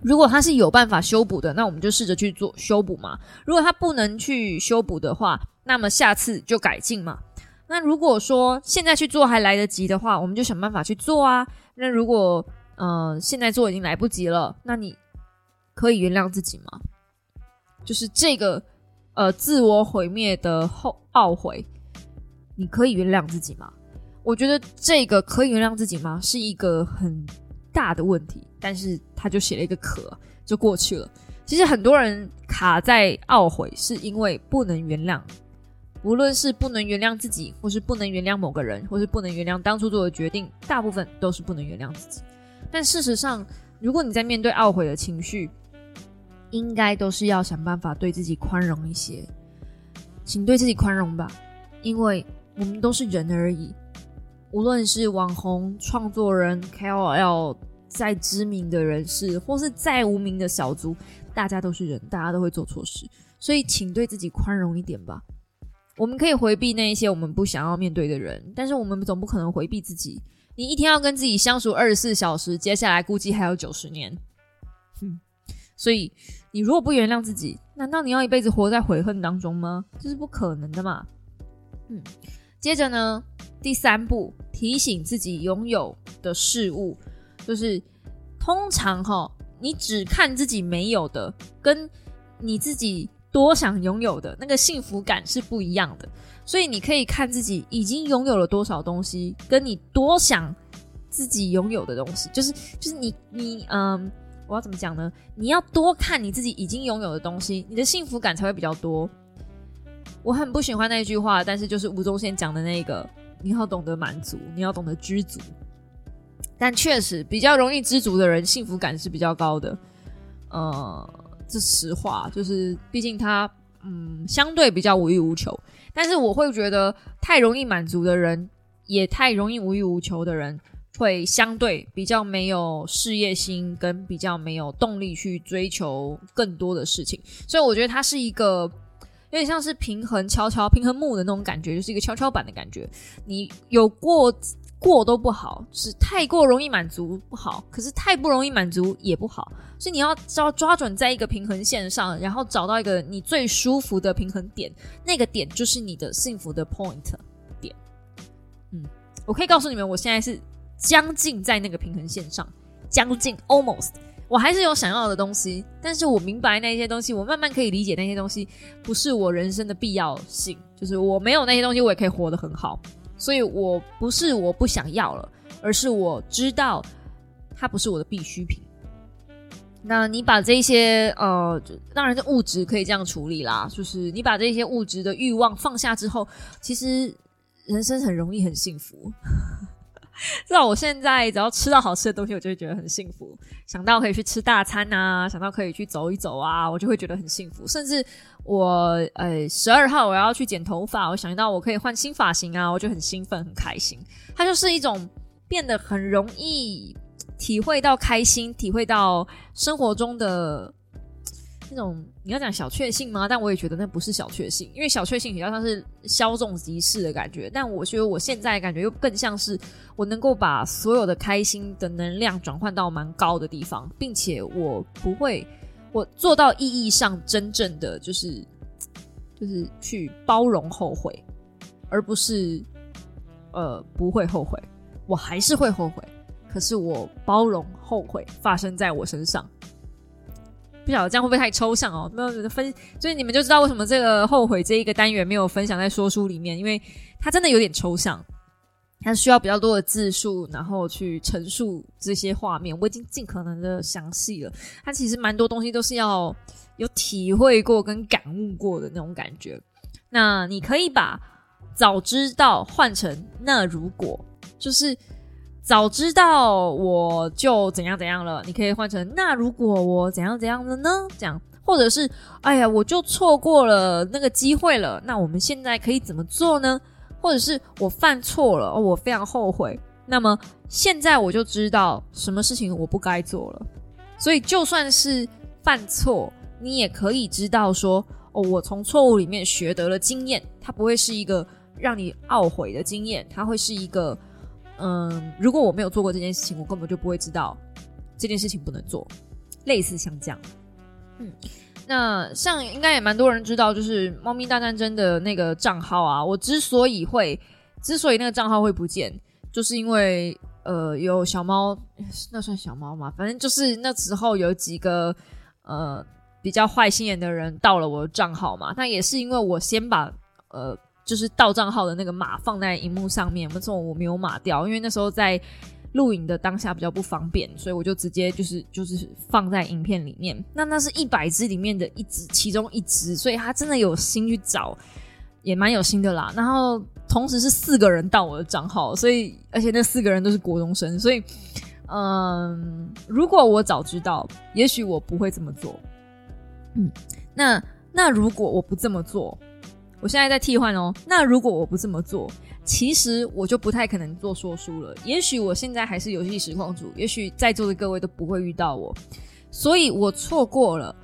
如果它是有办法修补的，那我们就试着去做修补嘛。如果它不能去修补的话，那么下次就改进嘛。那如果说现在去做还来得及的话，我们就想办法去做啊。那如果呃现在做已经来不及了，那你可以原谅自己吗？就是这个呃自我毁灭的后懊悔，你可以原谅自己吗？我觉得这个可以原谅自己吗？是一个很大的问题。但是他就写了一个可就过去了。其实很多人卡在懊悔，是因为不能原谅。无论是不能原谅自己，或是不能原谅某个人，或是不能原谅当初做的决定，大部分都是不能原谅自己。但事实上，如果你在面对懊悔的情绪，应该都是要想办法对自己宽容一些。请对自己宽容吧，因为我们都是人而已。无论是网红、创作人、KOL，再知名的人士，或是再无名的小卒，大家都是人，大家都会做错事。所以，请对自己宽容一点吧。我们可以回避那一些我们不想要面对的人，但是我们总不可能回避自己。你一天要跟自己相处二十四小时，接下来估计还有九十年。嗯所以你如果不原谅自己，难道你要一辈子活在悔恨当中吗？这是不可能的嘛。嗯，接着呢，第三步，提醒自己拥有的事物，就是通常哈，你只看自己没有的，跟你自己多想拥有的那个幸福感是不一样的。所以你可以看自己已经拥有了多少东西，跟你多想自己拥有的东西，就是就是你你嗯，我要怎么讲呢？你要多看你自己已经拥有的东西，你的幸福感才会比较多。我很不喜欢那句话，但是就是吴宗宪讲的那个，你要懂得满足，你要懂得知足。但确实比较容易知足的人，幸福感是比较高的。呃，这实话，就是毕竟他嗯相对比较无欲无求。但是我会觉得，太容易满足的人，也太容易无欲无求的人，会相对比较没有事业心，跟比较没有动力去追求更多的事情。所以我觉得他是一个。有点像是平衡跷跷平衡木的那种感觉，就是一个跷跷板的感觉。你有过过都不好，是太过容易满足不好，可是太不容易满足也不好。所以你要抓抓准在一个平衡线上，然后找到一个你最舒服的平衡点，那个点就是你的幸福的 point 点。嗯，我可以告诉你们，我现在是将近在那个平衡线上，将近 almost。我还是有想要的东西，但是我明白那些东西，我慢慢可以理解那些东西不是我人生的必要性，就是我没有那些东西，我也可以活得很好。所以我不是我不想要了，而是我知道它不是我的必需品。那你把这些呃，当然是物质可以这样处理啦，就是你把这些物质的欲望放下之后，其实人生很容易很幸福。知道我现在只要吃到好吃的东西，我就会觉得很幸福。想到可以去吃大餐啊，想到可以去走一走啊，我就会觉得很幸福。甚至我呃十二号我要去剪头发，我想到我可以换新发型啊，我就很兴奋很开心。它就是一种变得很容易体会到开心，体会到生活中的。那种你要讲小确幸吗？但我也觉得那不是小确幸，因为小确幸比较像是稍纵即逝的感觉。但我觉得我现在感觉又更像是我能够把所有的开心的能量转换到蛮高的地方，并且我不会，我做到意义上真正的就是就是去包容后悔，而不是呃不会后悔，我还是会后悔，可是我包容后悔发生在我身上。不晓得这样会不会太抽象哦？没有分，所以你们就知道为什么这个后悔这一个单元没有分享在说书里面，因为它真的有点抽象，它需要比较多的字数，然后去陈述这些画面。我已经尽可能的详细了，它其实蛮多东西都是要有体会过跟感悟过的那种感觉。那你可以把早知道换成那如果，就是。早知道我就怎样怎样了，你可以换成那如果我怎样怎样的呢？这样，或者是哎呀，我就错过了那个机会了，那我们现在可以怎么做呢？或者是我犯错了，我非常后悔，那么现在我就知道什么事情我不该做了。所以就算是犯错，你也可以知道说，哦，我从错误里面学得了经验，它不会是一个让你懊悔的经验，它会是一个。嗯，如果我没有做过这件事情，我根本就不会知道这件事情不能做。类似像这样，嗯，那像应该也蛮多人知道，就是《猫咪大战争》的那个账号啊。我之所以会，之所以那个账号会不见，就是因为呃，有小猫，那算小猫吗？反正就是那时候有几个呃比较坏心眼的人盗了我的账号嘛。那也是因为我先把呃。就是盗账号的那个码放在荧幕上面，我说我没有码掉，因为那时候在录影的当下比较不方便，所以我就直接就是就是放在影片里面。那那是一百只里面的一只，其中一只，所以他真的有心去找，也蛮有心的啦。然后同时是四个人盗我的账号，所以而且那四个人都是国中生，所以嗯，如果我早知道，也许我不会这么做。嗯，那那如果我不这么做？我现在在替换哦。那如果我不这么做，其实我就不太可能做说书了。也许我现在还是游戏实况组，也许在座的各位都不会遇到我，所以我错过了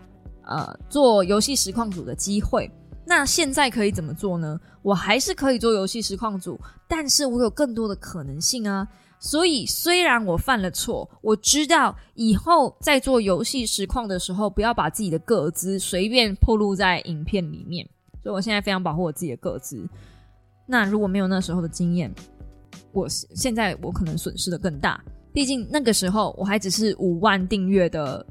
呃做游戏实况组的机会。那现在可以怎么做呢？我还是可以做游戏实况组，但是我有更多的可能性啊。所以虽然我犯了错，我知道以后在做游戏实况的时候，不要把自己的个资随便暴露在影片里面。所以我现在非常保护我自己的个资。那如果没有那时候的经验，我现在我可能损失的更大。毕竟那个时候我还只是五万订阅的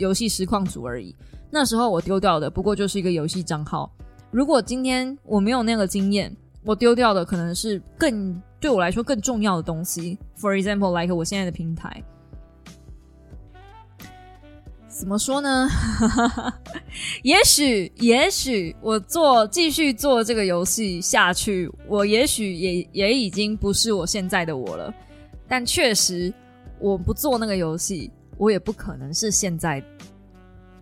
游戏实况组而已。那时候我丢掉的不过就是一个游戏账号。如果今天我没有那个经验，我丢掉的可能是更对我来说更重要的东西。For example, like 我现在的平台，怎么说呢？也许，也许我做继续做这个游戏下去，我也许也也已经不是我现在的我了。但确实，我不做那个游戏，我也不可能是现在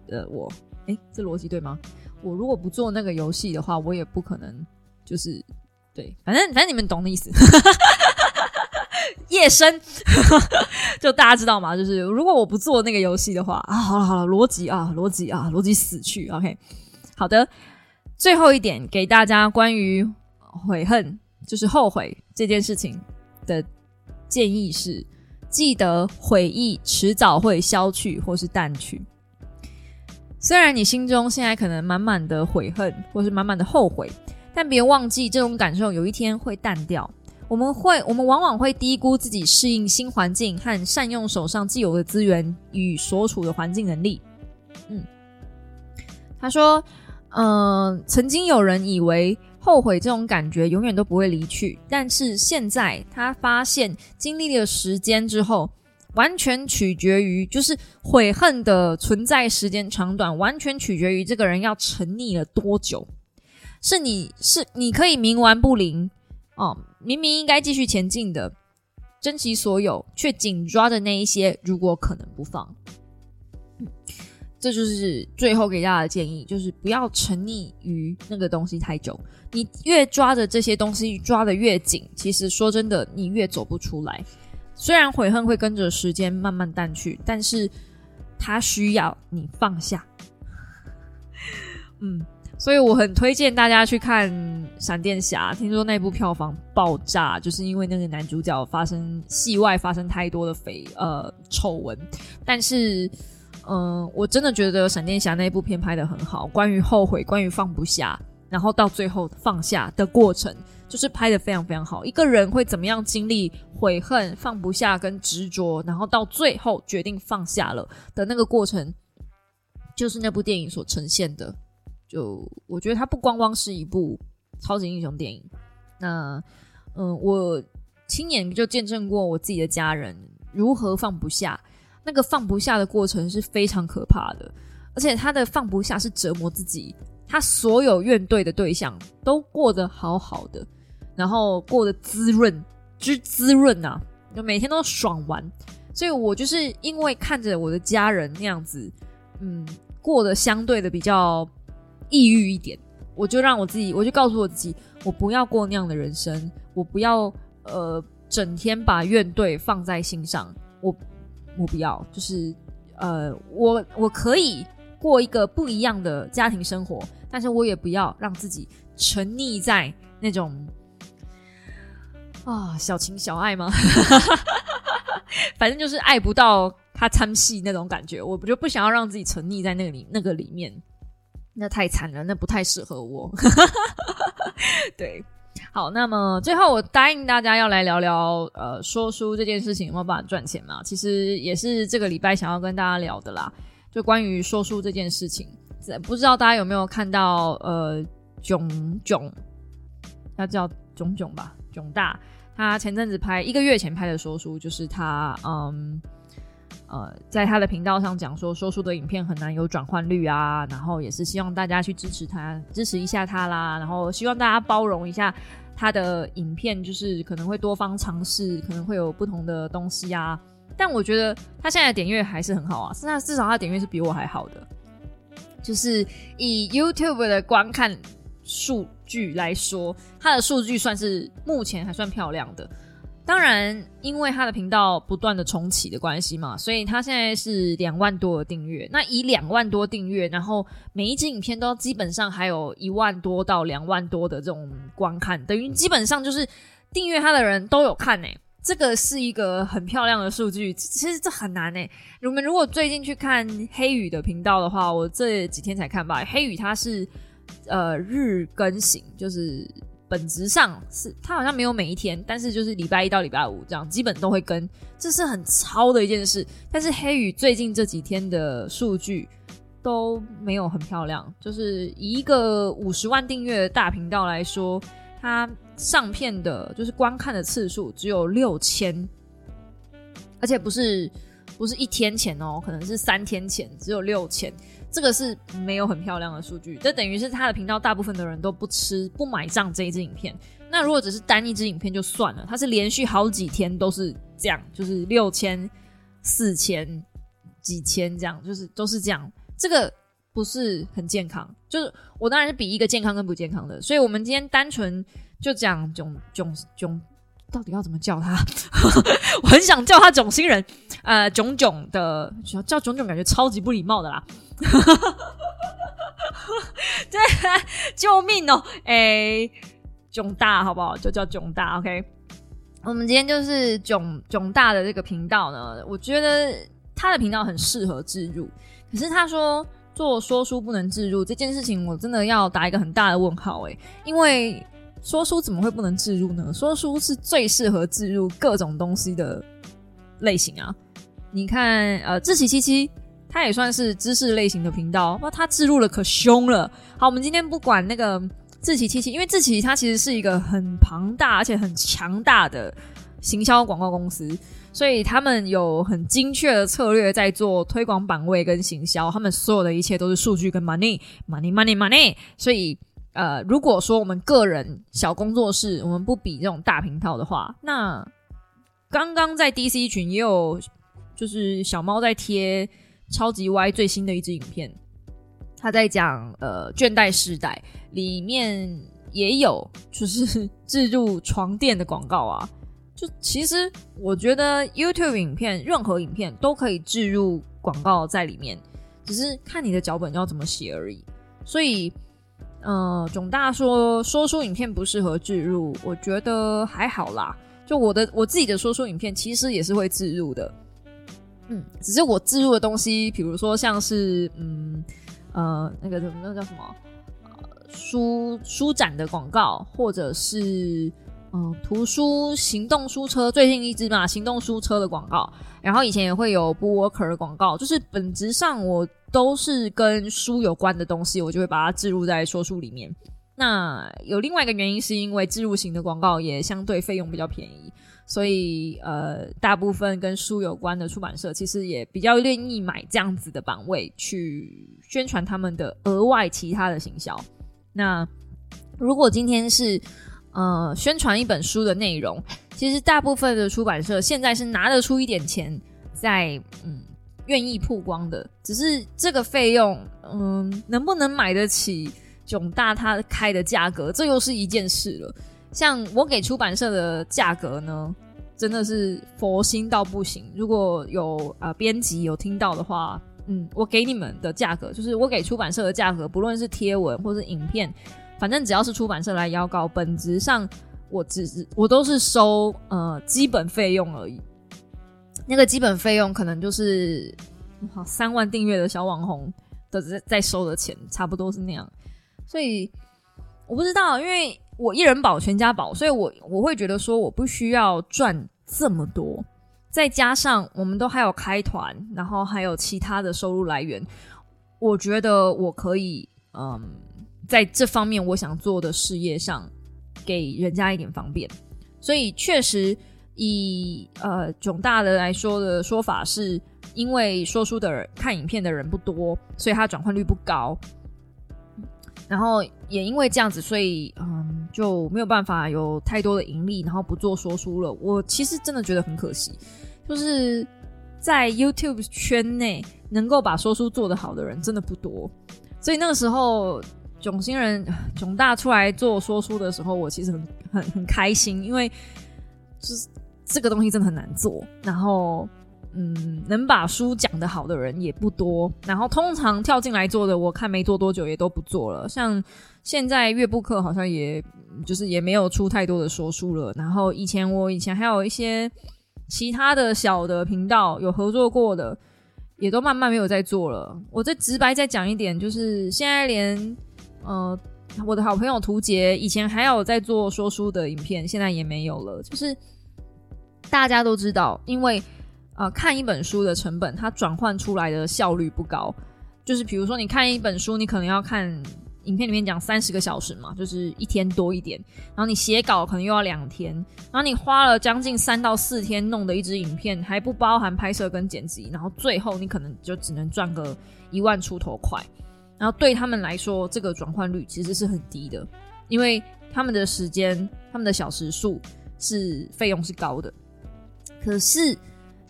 的我。诶，这逻辑对吗？我如果不做那个游戏的话，我也不可能就是对，反正反正你们懂的意思。夜深，就大家知道吗？就是如果我不做那个游戏的话啊，好了好了，逻辑啊逻辑啊逻辑死去。OK，好的，最后一点给大家关于悔恨，就是后悔这件事情的建议是：记得悔意迟早会消去或是淡去。虽然你心中现在可能满满的悔恨，或是满满的后悔，但别忘记这种感受有一天会淡掉。我们会，我们往往会低估自己适应新环境和善用手上既有的资源与所处的环境能力。嗯，他说，嗯，曾经有人以为后悔这种感觉永远都不会离去，但是现在他发现，经历了时间之后。完全取决于，就是悔恨的存在时间长短，完全取决于这个人要沉溺了多久。是你是你可以冥顽不灵哦，明明应该继续前进的，珍惜所有，却紧抓着那一些，如果可能不放。这就是最后给大家的建议，就是不要沉溺于那个东西太久。你越抓着这些东西抓的越紧，其实说真的，你越走不出来。虽然悔恨会跟着时间慢慢淡去，但是它需要你放下。嗯，所以我很推荐大家去看《闪电侠》，听说那部票房爆炸，就是因为那个男主角发生戏外发生太多的绯呃丑闻。但是，嗯，我真的觉得《闪电侠》那部片拍的很好，关于后悔，关于放不下，然后到最后放下的过程。就是拍的非常非常好，一个人会怎么样经历悔恨、放不下跟执着，然后到最后决定放下了的那个过程，就是那部电影所呈现的。就我觉得它不光光是一部超级英雄电影，那嗯，我亲眼就见证过我自己的家人如何放不下，那个放不下的过程是非常可怕的，而且他的放不下是折磨自己，他所有怨对的对象都过得好好的。然后过得滋润，之滋润呐，就每天都爽完。所以我就是因为看着我的家人那样子，嗯，过得相对的比较抑郁一点，我就让我自己，我就告诉我自己，我不要过那样的人生，我不要呃整天把怨怼放在心上，我我不要，就是呃我我可以过一个不一样的家庭生活，但是我也不要让自己沉溺在那种。啊，小情小爱吗？反正就是爱不到他参戏那种感觉，我就不想要让自己沉溺在那个里那个里面，那太惨了，那不太适合我。对，好，那么最后我答应大家要来聊聊，呃，说书这件事情有没有办法赚钱嘛？其实也是这个礼拜想要跟大家聊的啦，就关于说书这件事情，不知道大家有没有看到，呃，囧囧，要叫囧囧吧。囧大，他前阵子拍一个月前拍的说书，就是他嗯呃，在他的频道上讲说说书的影片很难有转换率啊，然后也是希望大家去支持他，支持一下他啦，然后希望大家包容一下他的影片，就是可能会多方尝试，可能会有不同的东西啊。但我觉得他现在的点阅还是很好啊，那至少他点阅是比我还好的，就是以 YouTube 的观看数。据来说，它的数据算是目前还算漂亮的。当然，因为他的频道不断的重启的关系嘛，所以他现在是两万多的订阅。那以两万多订阅，然后每一支影片都基本上还有一万多到两万多的这种观看，等于基本上就是订阅他的人都有看呢。这个是一个很漂亮的数据。其实这很难呢。你们如果最近去看黑羽的频道的话，我这几天才看吧。黑羽他是呃日更型，就是。本质上是，他好像没有每一天，但是就是礼拜一到礼拜五这样，基本都会跟，这是很超的一件事。但是黑羽最近这几天的数据都没有很漂亮，就是以一个五十万订阅的大频道来说，它上片的就是观看的次数只有六千，而且不是不是一天前哦，可能是三天前只有六千。这个是没有很漂亮的数据，这等于是他的频道大部分的人都不吃不买账这一支影片。那如果只是单一支影片就算了，他是连续好几天都是这样，就是六千、四千、几千这样，就是都是这样。这个不是很健康，就是我当然是比一个健康跟不健康的。所以我们今天单纯就讲囧囧囧，到底要怎么叫他？我很想叫他囧星人，呃，囧囧的叫囧囧，感觉超级不礼貌的啦。哈哈哈对，救命哦！哎，囧大好不好？就叫囧大，OK。我们今天就是囧囧大的这个频道呢，我觉得他的频道很适合置入。可是他说做说书不能置入这件事情，我真的要打一个很大的问号哎，因为说书怎么会不能置入呢？说书是最适合置入各种东西的类型啊！你看，呃，自奇七七。它也算是知识类型的频道，那它置入了可凶了。好，我们今天不管那个志奇七七，因为志奇它其实是一个很庞大而且很强大的行销广告公司，所以他们有很精确的策略在做推广版位跟行销，他们所有的一切都是数据跟 money，money，money，money。所以，呃，如果说我们个人小工作室，我们不比这种大频道的话，那刚刚在 DC 群也有，就是小猫在贴。超级歪最新的一支影片，他在讲呃倦怠时代，里面也有就是置入床垫的广告啊。就其实我觉得 YouTube 影片任何影片都可以置入广告在里面，只是看你的脚本要怎么写而已。所以呃，总大说说书影片不适合置入，我觉得还好啦。就我的我自己的说书影片其实也是会置入的。嗯，只是我置入的东西，比如说像是嗯呃那个什么那叫什么呃书书展的广告，或者是嗯图书行动书车最近一支嘛行动书车的广告，然后以前也会有 Booker 的广告，就是本质上我都是跟书有关的东西，我就会把它置入在说书里面。那有另外一个原因，是因为置入型的广告也相对费用比较便宜。所以，呃，大部分跟书有关的出版社其实也比较愿意买这样子的版位去宣传他们的额外其他的行销。那如果今天是呃宣传一本书的内容，其实大部分的出版社现在是拿得出一点钱在嗯愿意曝光的，只是这个费用嗯能不能买得起囧大他开的价格，这又是一件事了。像我给出版社的价格呢，真的是佛心到不行。如果有啊编辑有听到的话，嗯，我给你们的价格就是我给出版社的价格，不论是贴文或是影片，反正只要是出版社来邀稿，本质上我只是我都是收呃基本费用而已。那个基本费用可能就是好三万订阅的小网红的在在收的钱，差不多是那样。所以我不知道，因为。我一人保全家保，所以我我会觉得说我不需要赚这么多，再加上我们都还有开团，然后还有其他的收入来源，我觉得我可以嗯在这方面我想做的事业上给人家一点方便，所以确实以呃囧大的来说的说法是，因为说书的人看影片的人不多，所以它转换率不高。然后也因为这样子，所以嗯就没有办法有太多的盈利，然后不做说书了。我其实真的觉得很可惜，就是在 YouTube 圈内能够把说书做得好的人真的不多。所以那个时候囧星人囧大出来做说书的时候，我其实很很很开心，因为就是这个东西真的很难做。然后，嗯，能把书讲得好的人也不多。然后，通常跳进来做的，我看没做多久也都不做了。像现在乐布课好像也就是也没有出太多的说书了。然后，以前我以前还有一些其他的小的频道有合作过的。也都慢慢没有在做了。我再直白再讲一点，就是现在连呃我的好朋友图杰以前还有在做说书的影片，现在也没有了。就是大家都知道，因为呃看一本书的成本，它转换出来的效率不高。就是比如说你看一本书，你可能要看。影片里面讲三十个小时嘛，就是一天多一点。然后你写稿可能又要两天，然后你花了将近三到四天弄的一支影片，还不包含拍摄跟剪辑，然后最后你可能就只能赚个一万出头块。然后对他们来说，这个转换率其实是很低的，因为他们的时间、他们的小时数是费用是高的。可是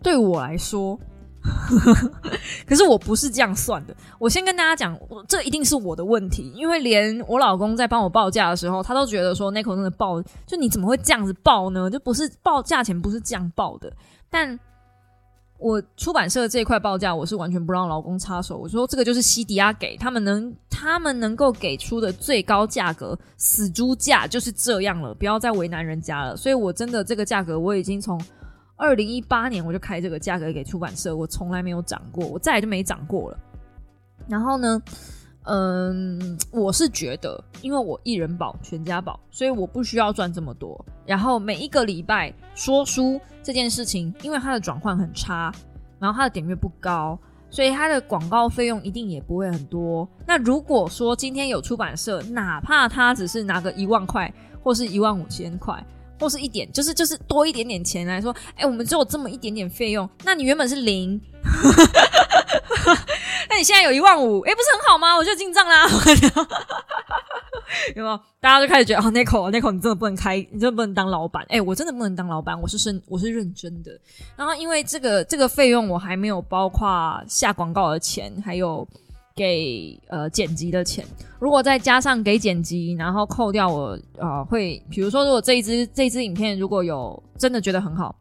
对我来说，可是我不是这样算的。我先跟大家讲，这一定是我的问题，因为连我老公在帮我报价的时候，他都觉得说 Nico 真的报，就你怎么会这样子报呢？就不是报价钱不是这样报的。但我出版社这一块报价，我是完全不让老公插手。我说这个就是西迪亚给他们能，他们能够给出的最高价格，死猪价就是这样了，不要再为难人家了。所以我真的这个价格我已经从。二零一八年我就开这个价格给出版社，我从来没有涨过，我再也就没涨过了。然后呢，嗯，我是觉得，因为我一人保全家保，所以我不需要赚这么多。然后每一个礼拜说书这件事情，因为它的转换很差，然后它的点阅不高，所以它的广告费用一定也不会很多。那如果说今天有出版社，哪怕他只是拿个一万块或是一万五千块。或是一点，就是就是多一点点钱来说，哎，我们只有这么一点点费用，那你原本是零，那你现在有一万五，哎，不是很好吗？我就进账啦，有没有？大家就开始觉得，哦，Nico，Nico，你真的不能开，你真的不能当老板，哎，我真的不能当老板，我是认，我是认真的。然后因为这个这个费用，我还没有包括下广告的钱，还有。给呃剪辑的钱，如果再加上给剪辑，然后扣掉我呃会，比如说如果这一支这一支影片如果有真的觉得很好，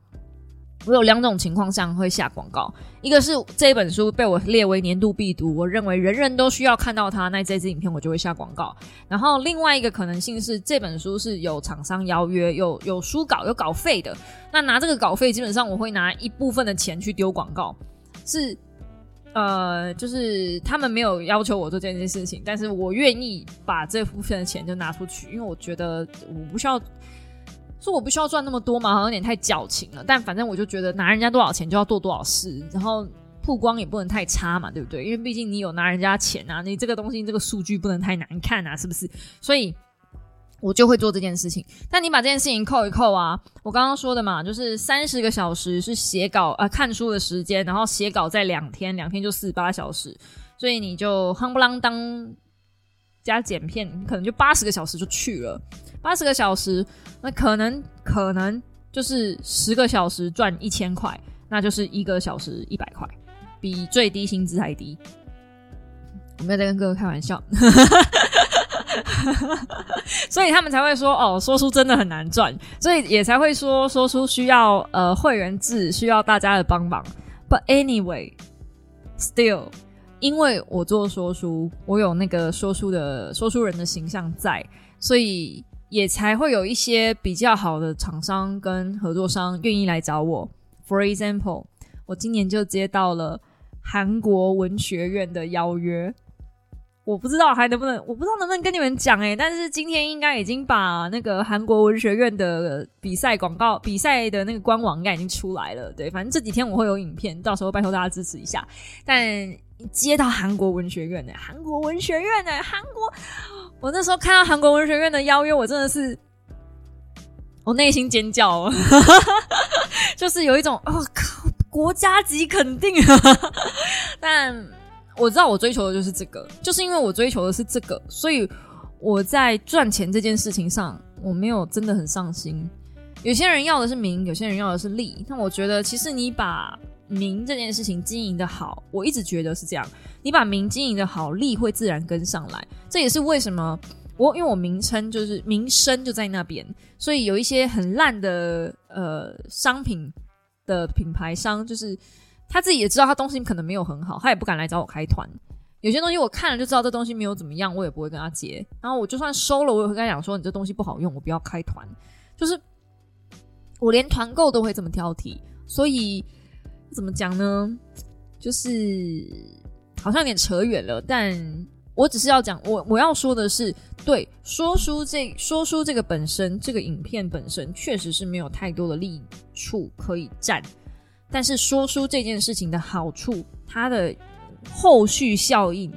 我有两种情况下会下广告，一个是这本书被我列为年度必读，我认为人人都需要看到它，那这支影片我就会下广告。然后另外一个可能性是这本书是有厂商邀约，有有书稿有稿费的，那拿这个稿费基本上我会拿一部分的钱去丢广告，是。呃，就是他们没有要求我做这件事情，但是我愿意把这部分的钱就拿出去，因为我觉得我不需要说我不需要赚那么多嘛，好像有点太矫情了。但反正我就觉得拿人家多少钱就要做多少事，然后曝光也不能太差嘛，对不对？因为毕竟你有拿人家钱啊，你这个东西这个数据不能太难看啊，是不是？所以。我就会做这件事情，但你把这件事情扣一扣啊，我刚刚说的嘛，就是三十个小时是写稿呃看书的时间，然后写稿在两天，两天就四十八小时，所以你就夯不啷当加剪片，可能就八十个小时就去了，八十个小时，那可能可能就是十个小时赚一千块，那就是一个小时一百块，比最低薪资还低。我没有在跟哥哥开玩笑。所以他们才会说哦，说书真的很难赚，所以也才会说说书需要呃会员制，需要大家的帮忙。But anyway, still，因为我做说书，我有那个说书的说书人的形象在，所以也才会有一些比较好的厂商跟合作商愿意来找我。For example，我今年就接到了韩国文学院的邀约。我不知道还能不能，我不知道能不能跟你们讲哎，但是今天应该已经把那个韩国文学院的比赛广告、比赛的那个官网应该已经出来了。对，反正这几天我会有影片，到时候拜托大家支持一下。但接到韩国文学院的，韩国文学院的，韩国，我那时候看到韩国文学院的邀约，我真的是，我内心尖叫，就是有一种，我靠，国家级肯定，但。我知道我追求的就是这个，就是因为我追求的是这个，所以我在赚钱这件事情上，我没有真的很上心。有些人要的是名，有些人要的是利。那我觉得，其实你把名这件事情经营的好，我一直觉得是这样。你把名经营的好，利会自然跟上来。这也是为什么。我因为我名称就是名声就在那边，所以有一些很烂的呃商品的品牌商，就是他自己也知道他东西可能没有很好，他也不敢来找我开团。有些东西我看了就知道这东西没有怎么样，我也不会跟他结。然后我就算收了，我也会跟他讲说你这东西不好用，我不要开团。就是我连团购都会这么挑剔，所以怎么讲呢？就是好像有点扯远了，但我只是要讲，我我要说的是，对说书这说书这个本身，这个影片本身确实是没有太多的利处可以占，但是说书这件事情的好处，它的。后续效应，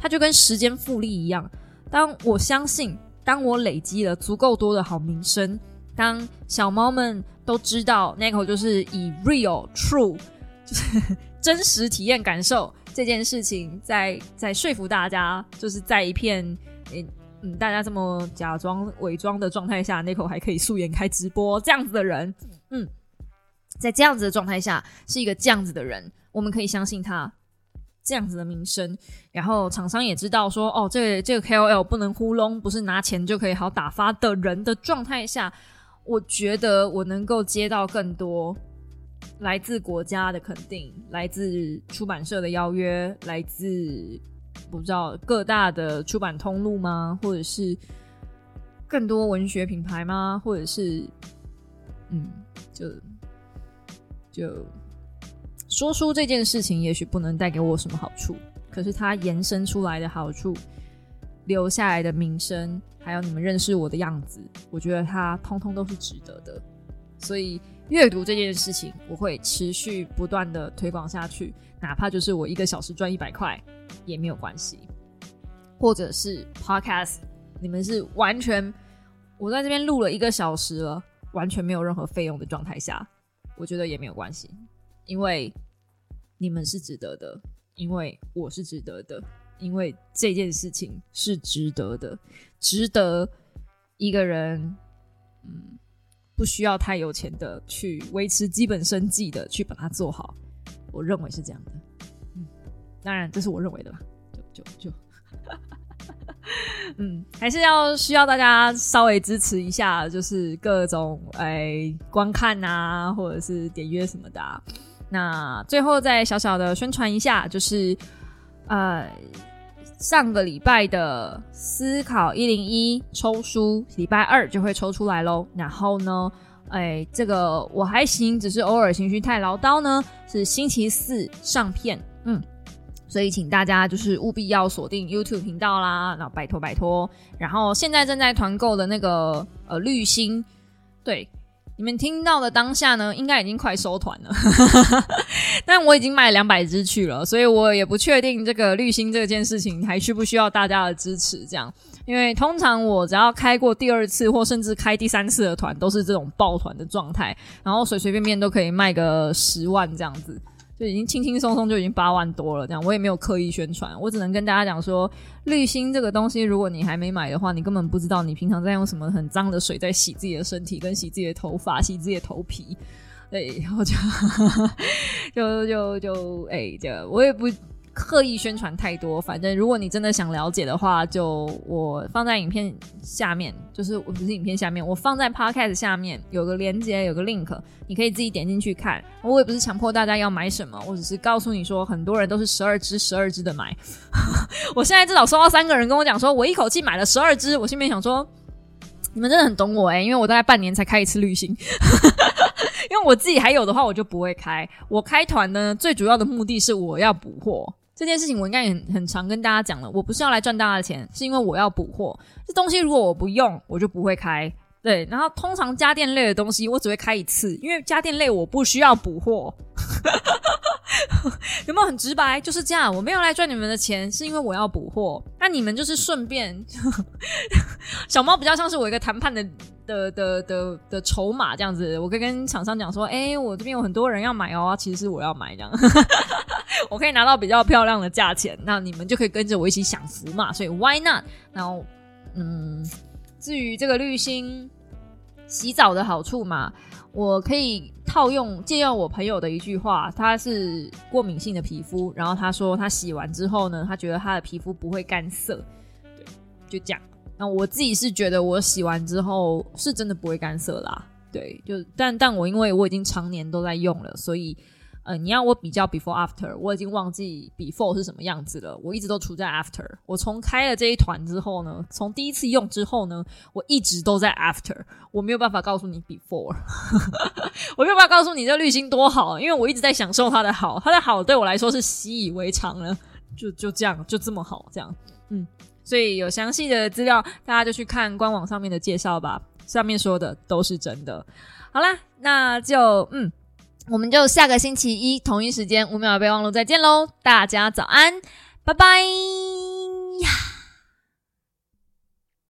它就跟时间复利一样。当我相信，当我累积了足够多的好名声，当小猫们都知道 Nico 就是以 real true，就是真实体验感受这件事情，在在说服大家，就是在一片嗯大家这么假装伪装的状态下，Nico 还可以素颜开直播这样子的人，嗯，在这样子的状态下，是一个这样子的人，我们可以相信他。这样子的名声，然后厂商也知道说，哦，这个这个 KOL 不能糊弄，不是拿钱就可以好打发的人的状态下，我觉得我能够接到更多来自国家的肯定，来自出版社的邀约，来自不知道各大的出版通路吗？或者是更多文学品牌吗？或者是嗯，就就。说书这件事情也许不能带给我什么好处，可是它延伸出来的好处，留下来的名声，还有你们认识我的样子，我觉得它通通都是值得的。所以阅读这件事情，我会持续不断的推广下去，哪怕就是我一个小时赚一百块也没有关系，或者是 Podcast，你们是完全我在这边录了一个小时了，完全没有任何费用的状态下，我觉得也没有关系，因为。你们是值得的，因为我是值得的，因为这件事情是值得的，值得一个人，嗯，不需要太有钱的去维持基本生计的去把它做好，我认为是这样的，嗯，当然这是我认为的啦，就就就，嗯，还是要需要大家稍微支持一下，就是各种哎观看啊，或者是点阅什么的。那最后再小小的宣传一下，就是呃上个礼拜的思考一零一抽书，礼拜二就会抽出来喽。然后呢，哎，这个我还行，只是偶尔情绪太唠叨呢，是星期四上片，嗯，所以请大家就是务必要锁定 YouTube 频道啦，那拜托拜托。然后现在正在团购的那个呃绿星，对。你们听到的当下呢，应该已经快收团了，但我已经买两百支去了，所以我也不确定这个滤芯这件事情还需不需要大家的支持。这样，因为通常我只要开过第二次或甚至开第三次的团，都是这种抱团的状态，然后随随便便都可以卖个十万这样子。就已经轻轻松松就已经八万多了，这样我也没有刻意宣传，我只能跟大家讲说，滤芯这个东西，如果你还没买的话，你根本不知道你平常在用什么很脏的水在洗自己的身体，跟洗自己的头发，洗自己的头皮，对，然后就 就就就哎，这我也不。刻意宣传太多，反正如果你真的想了解的话，就我放在影片下面，就是我不是影片下面，我放在 podcast 下面有个链接，有个 link，你可以自己点进去看。我也不是强迫大家要买什么，我只是告诉你说，很多人都是十二支、十二支的买。我现在至少收到三个人跟我讲说，我一口气买了十二支，我心里面想说，你们真的很懂我哎，因为我大概半年才开一次旅行。因为我自己还有的话，我就不会开。我开团呢，最主要的目的是我要补货。这件事情我应该很很常跟大家讲了，我不是要来赚大家的钱，是因为我要补货。这东西如果我不用，我就不会开。对，然后通常家电类的东西我只会开一次，因为家电类我不需要补货。有没有很直白？就是这样，我没有来赚你们的钱，是因为我要补货。那你们就是顺便，小猫比较像是我一个谈判的。的的的的筹码这样子，我可以跟厂商讲说，哎，我这边有很多人要买哦，其实是我要买这样，我可以拿到比较漂亮的价钱，那你们就可以跟着我一起享福嘛，所以 why not？然后，嗯，至于这个滤芯洗澡的好处嘛，我可以套用借用我朋友的一句话，他是过敏性的皮肤，然后他说他洗完之后呢，他觉得他的皮肤不会干涩，对，就这样。那我自己是觉得我洗完之后是真的不会干涩啦。对，就但但我因为我已经常年都在用了，所以。呃，你要我比较 before after，我已经忘记 before 是什么样子了。我一直都处在 after。我从开了这一团之后呢，从第一次用之后呢，我一直都在 after。我没有办法告诉你 before，我没有办法告诉你这滤芯多好，因为我一直在享受它的好，它的好对我来说是习以为常了，就就这样，就这么好，这样。嗯，所以有详细的资料，大家就去看官网上面的介绍吧，上面说的都是真的。好啦，那就嗯。我们就下个星期一同一时间五秒备忘录再见喽！大家早安，拜拜呀。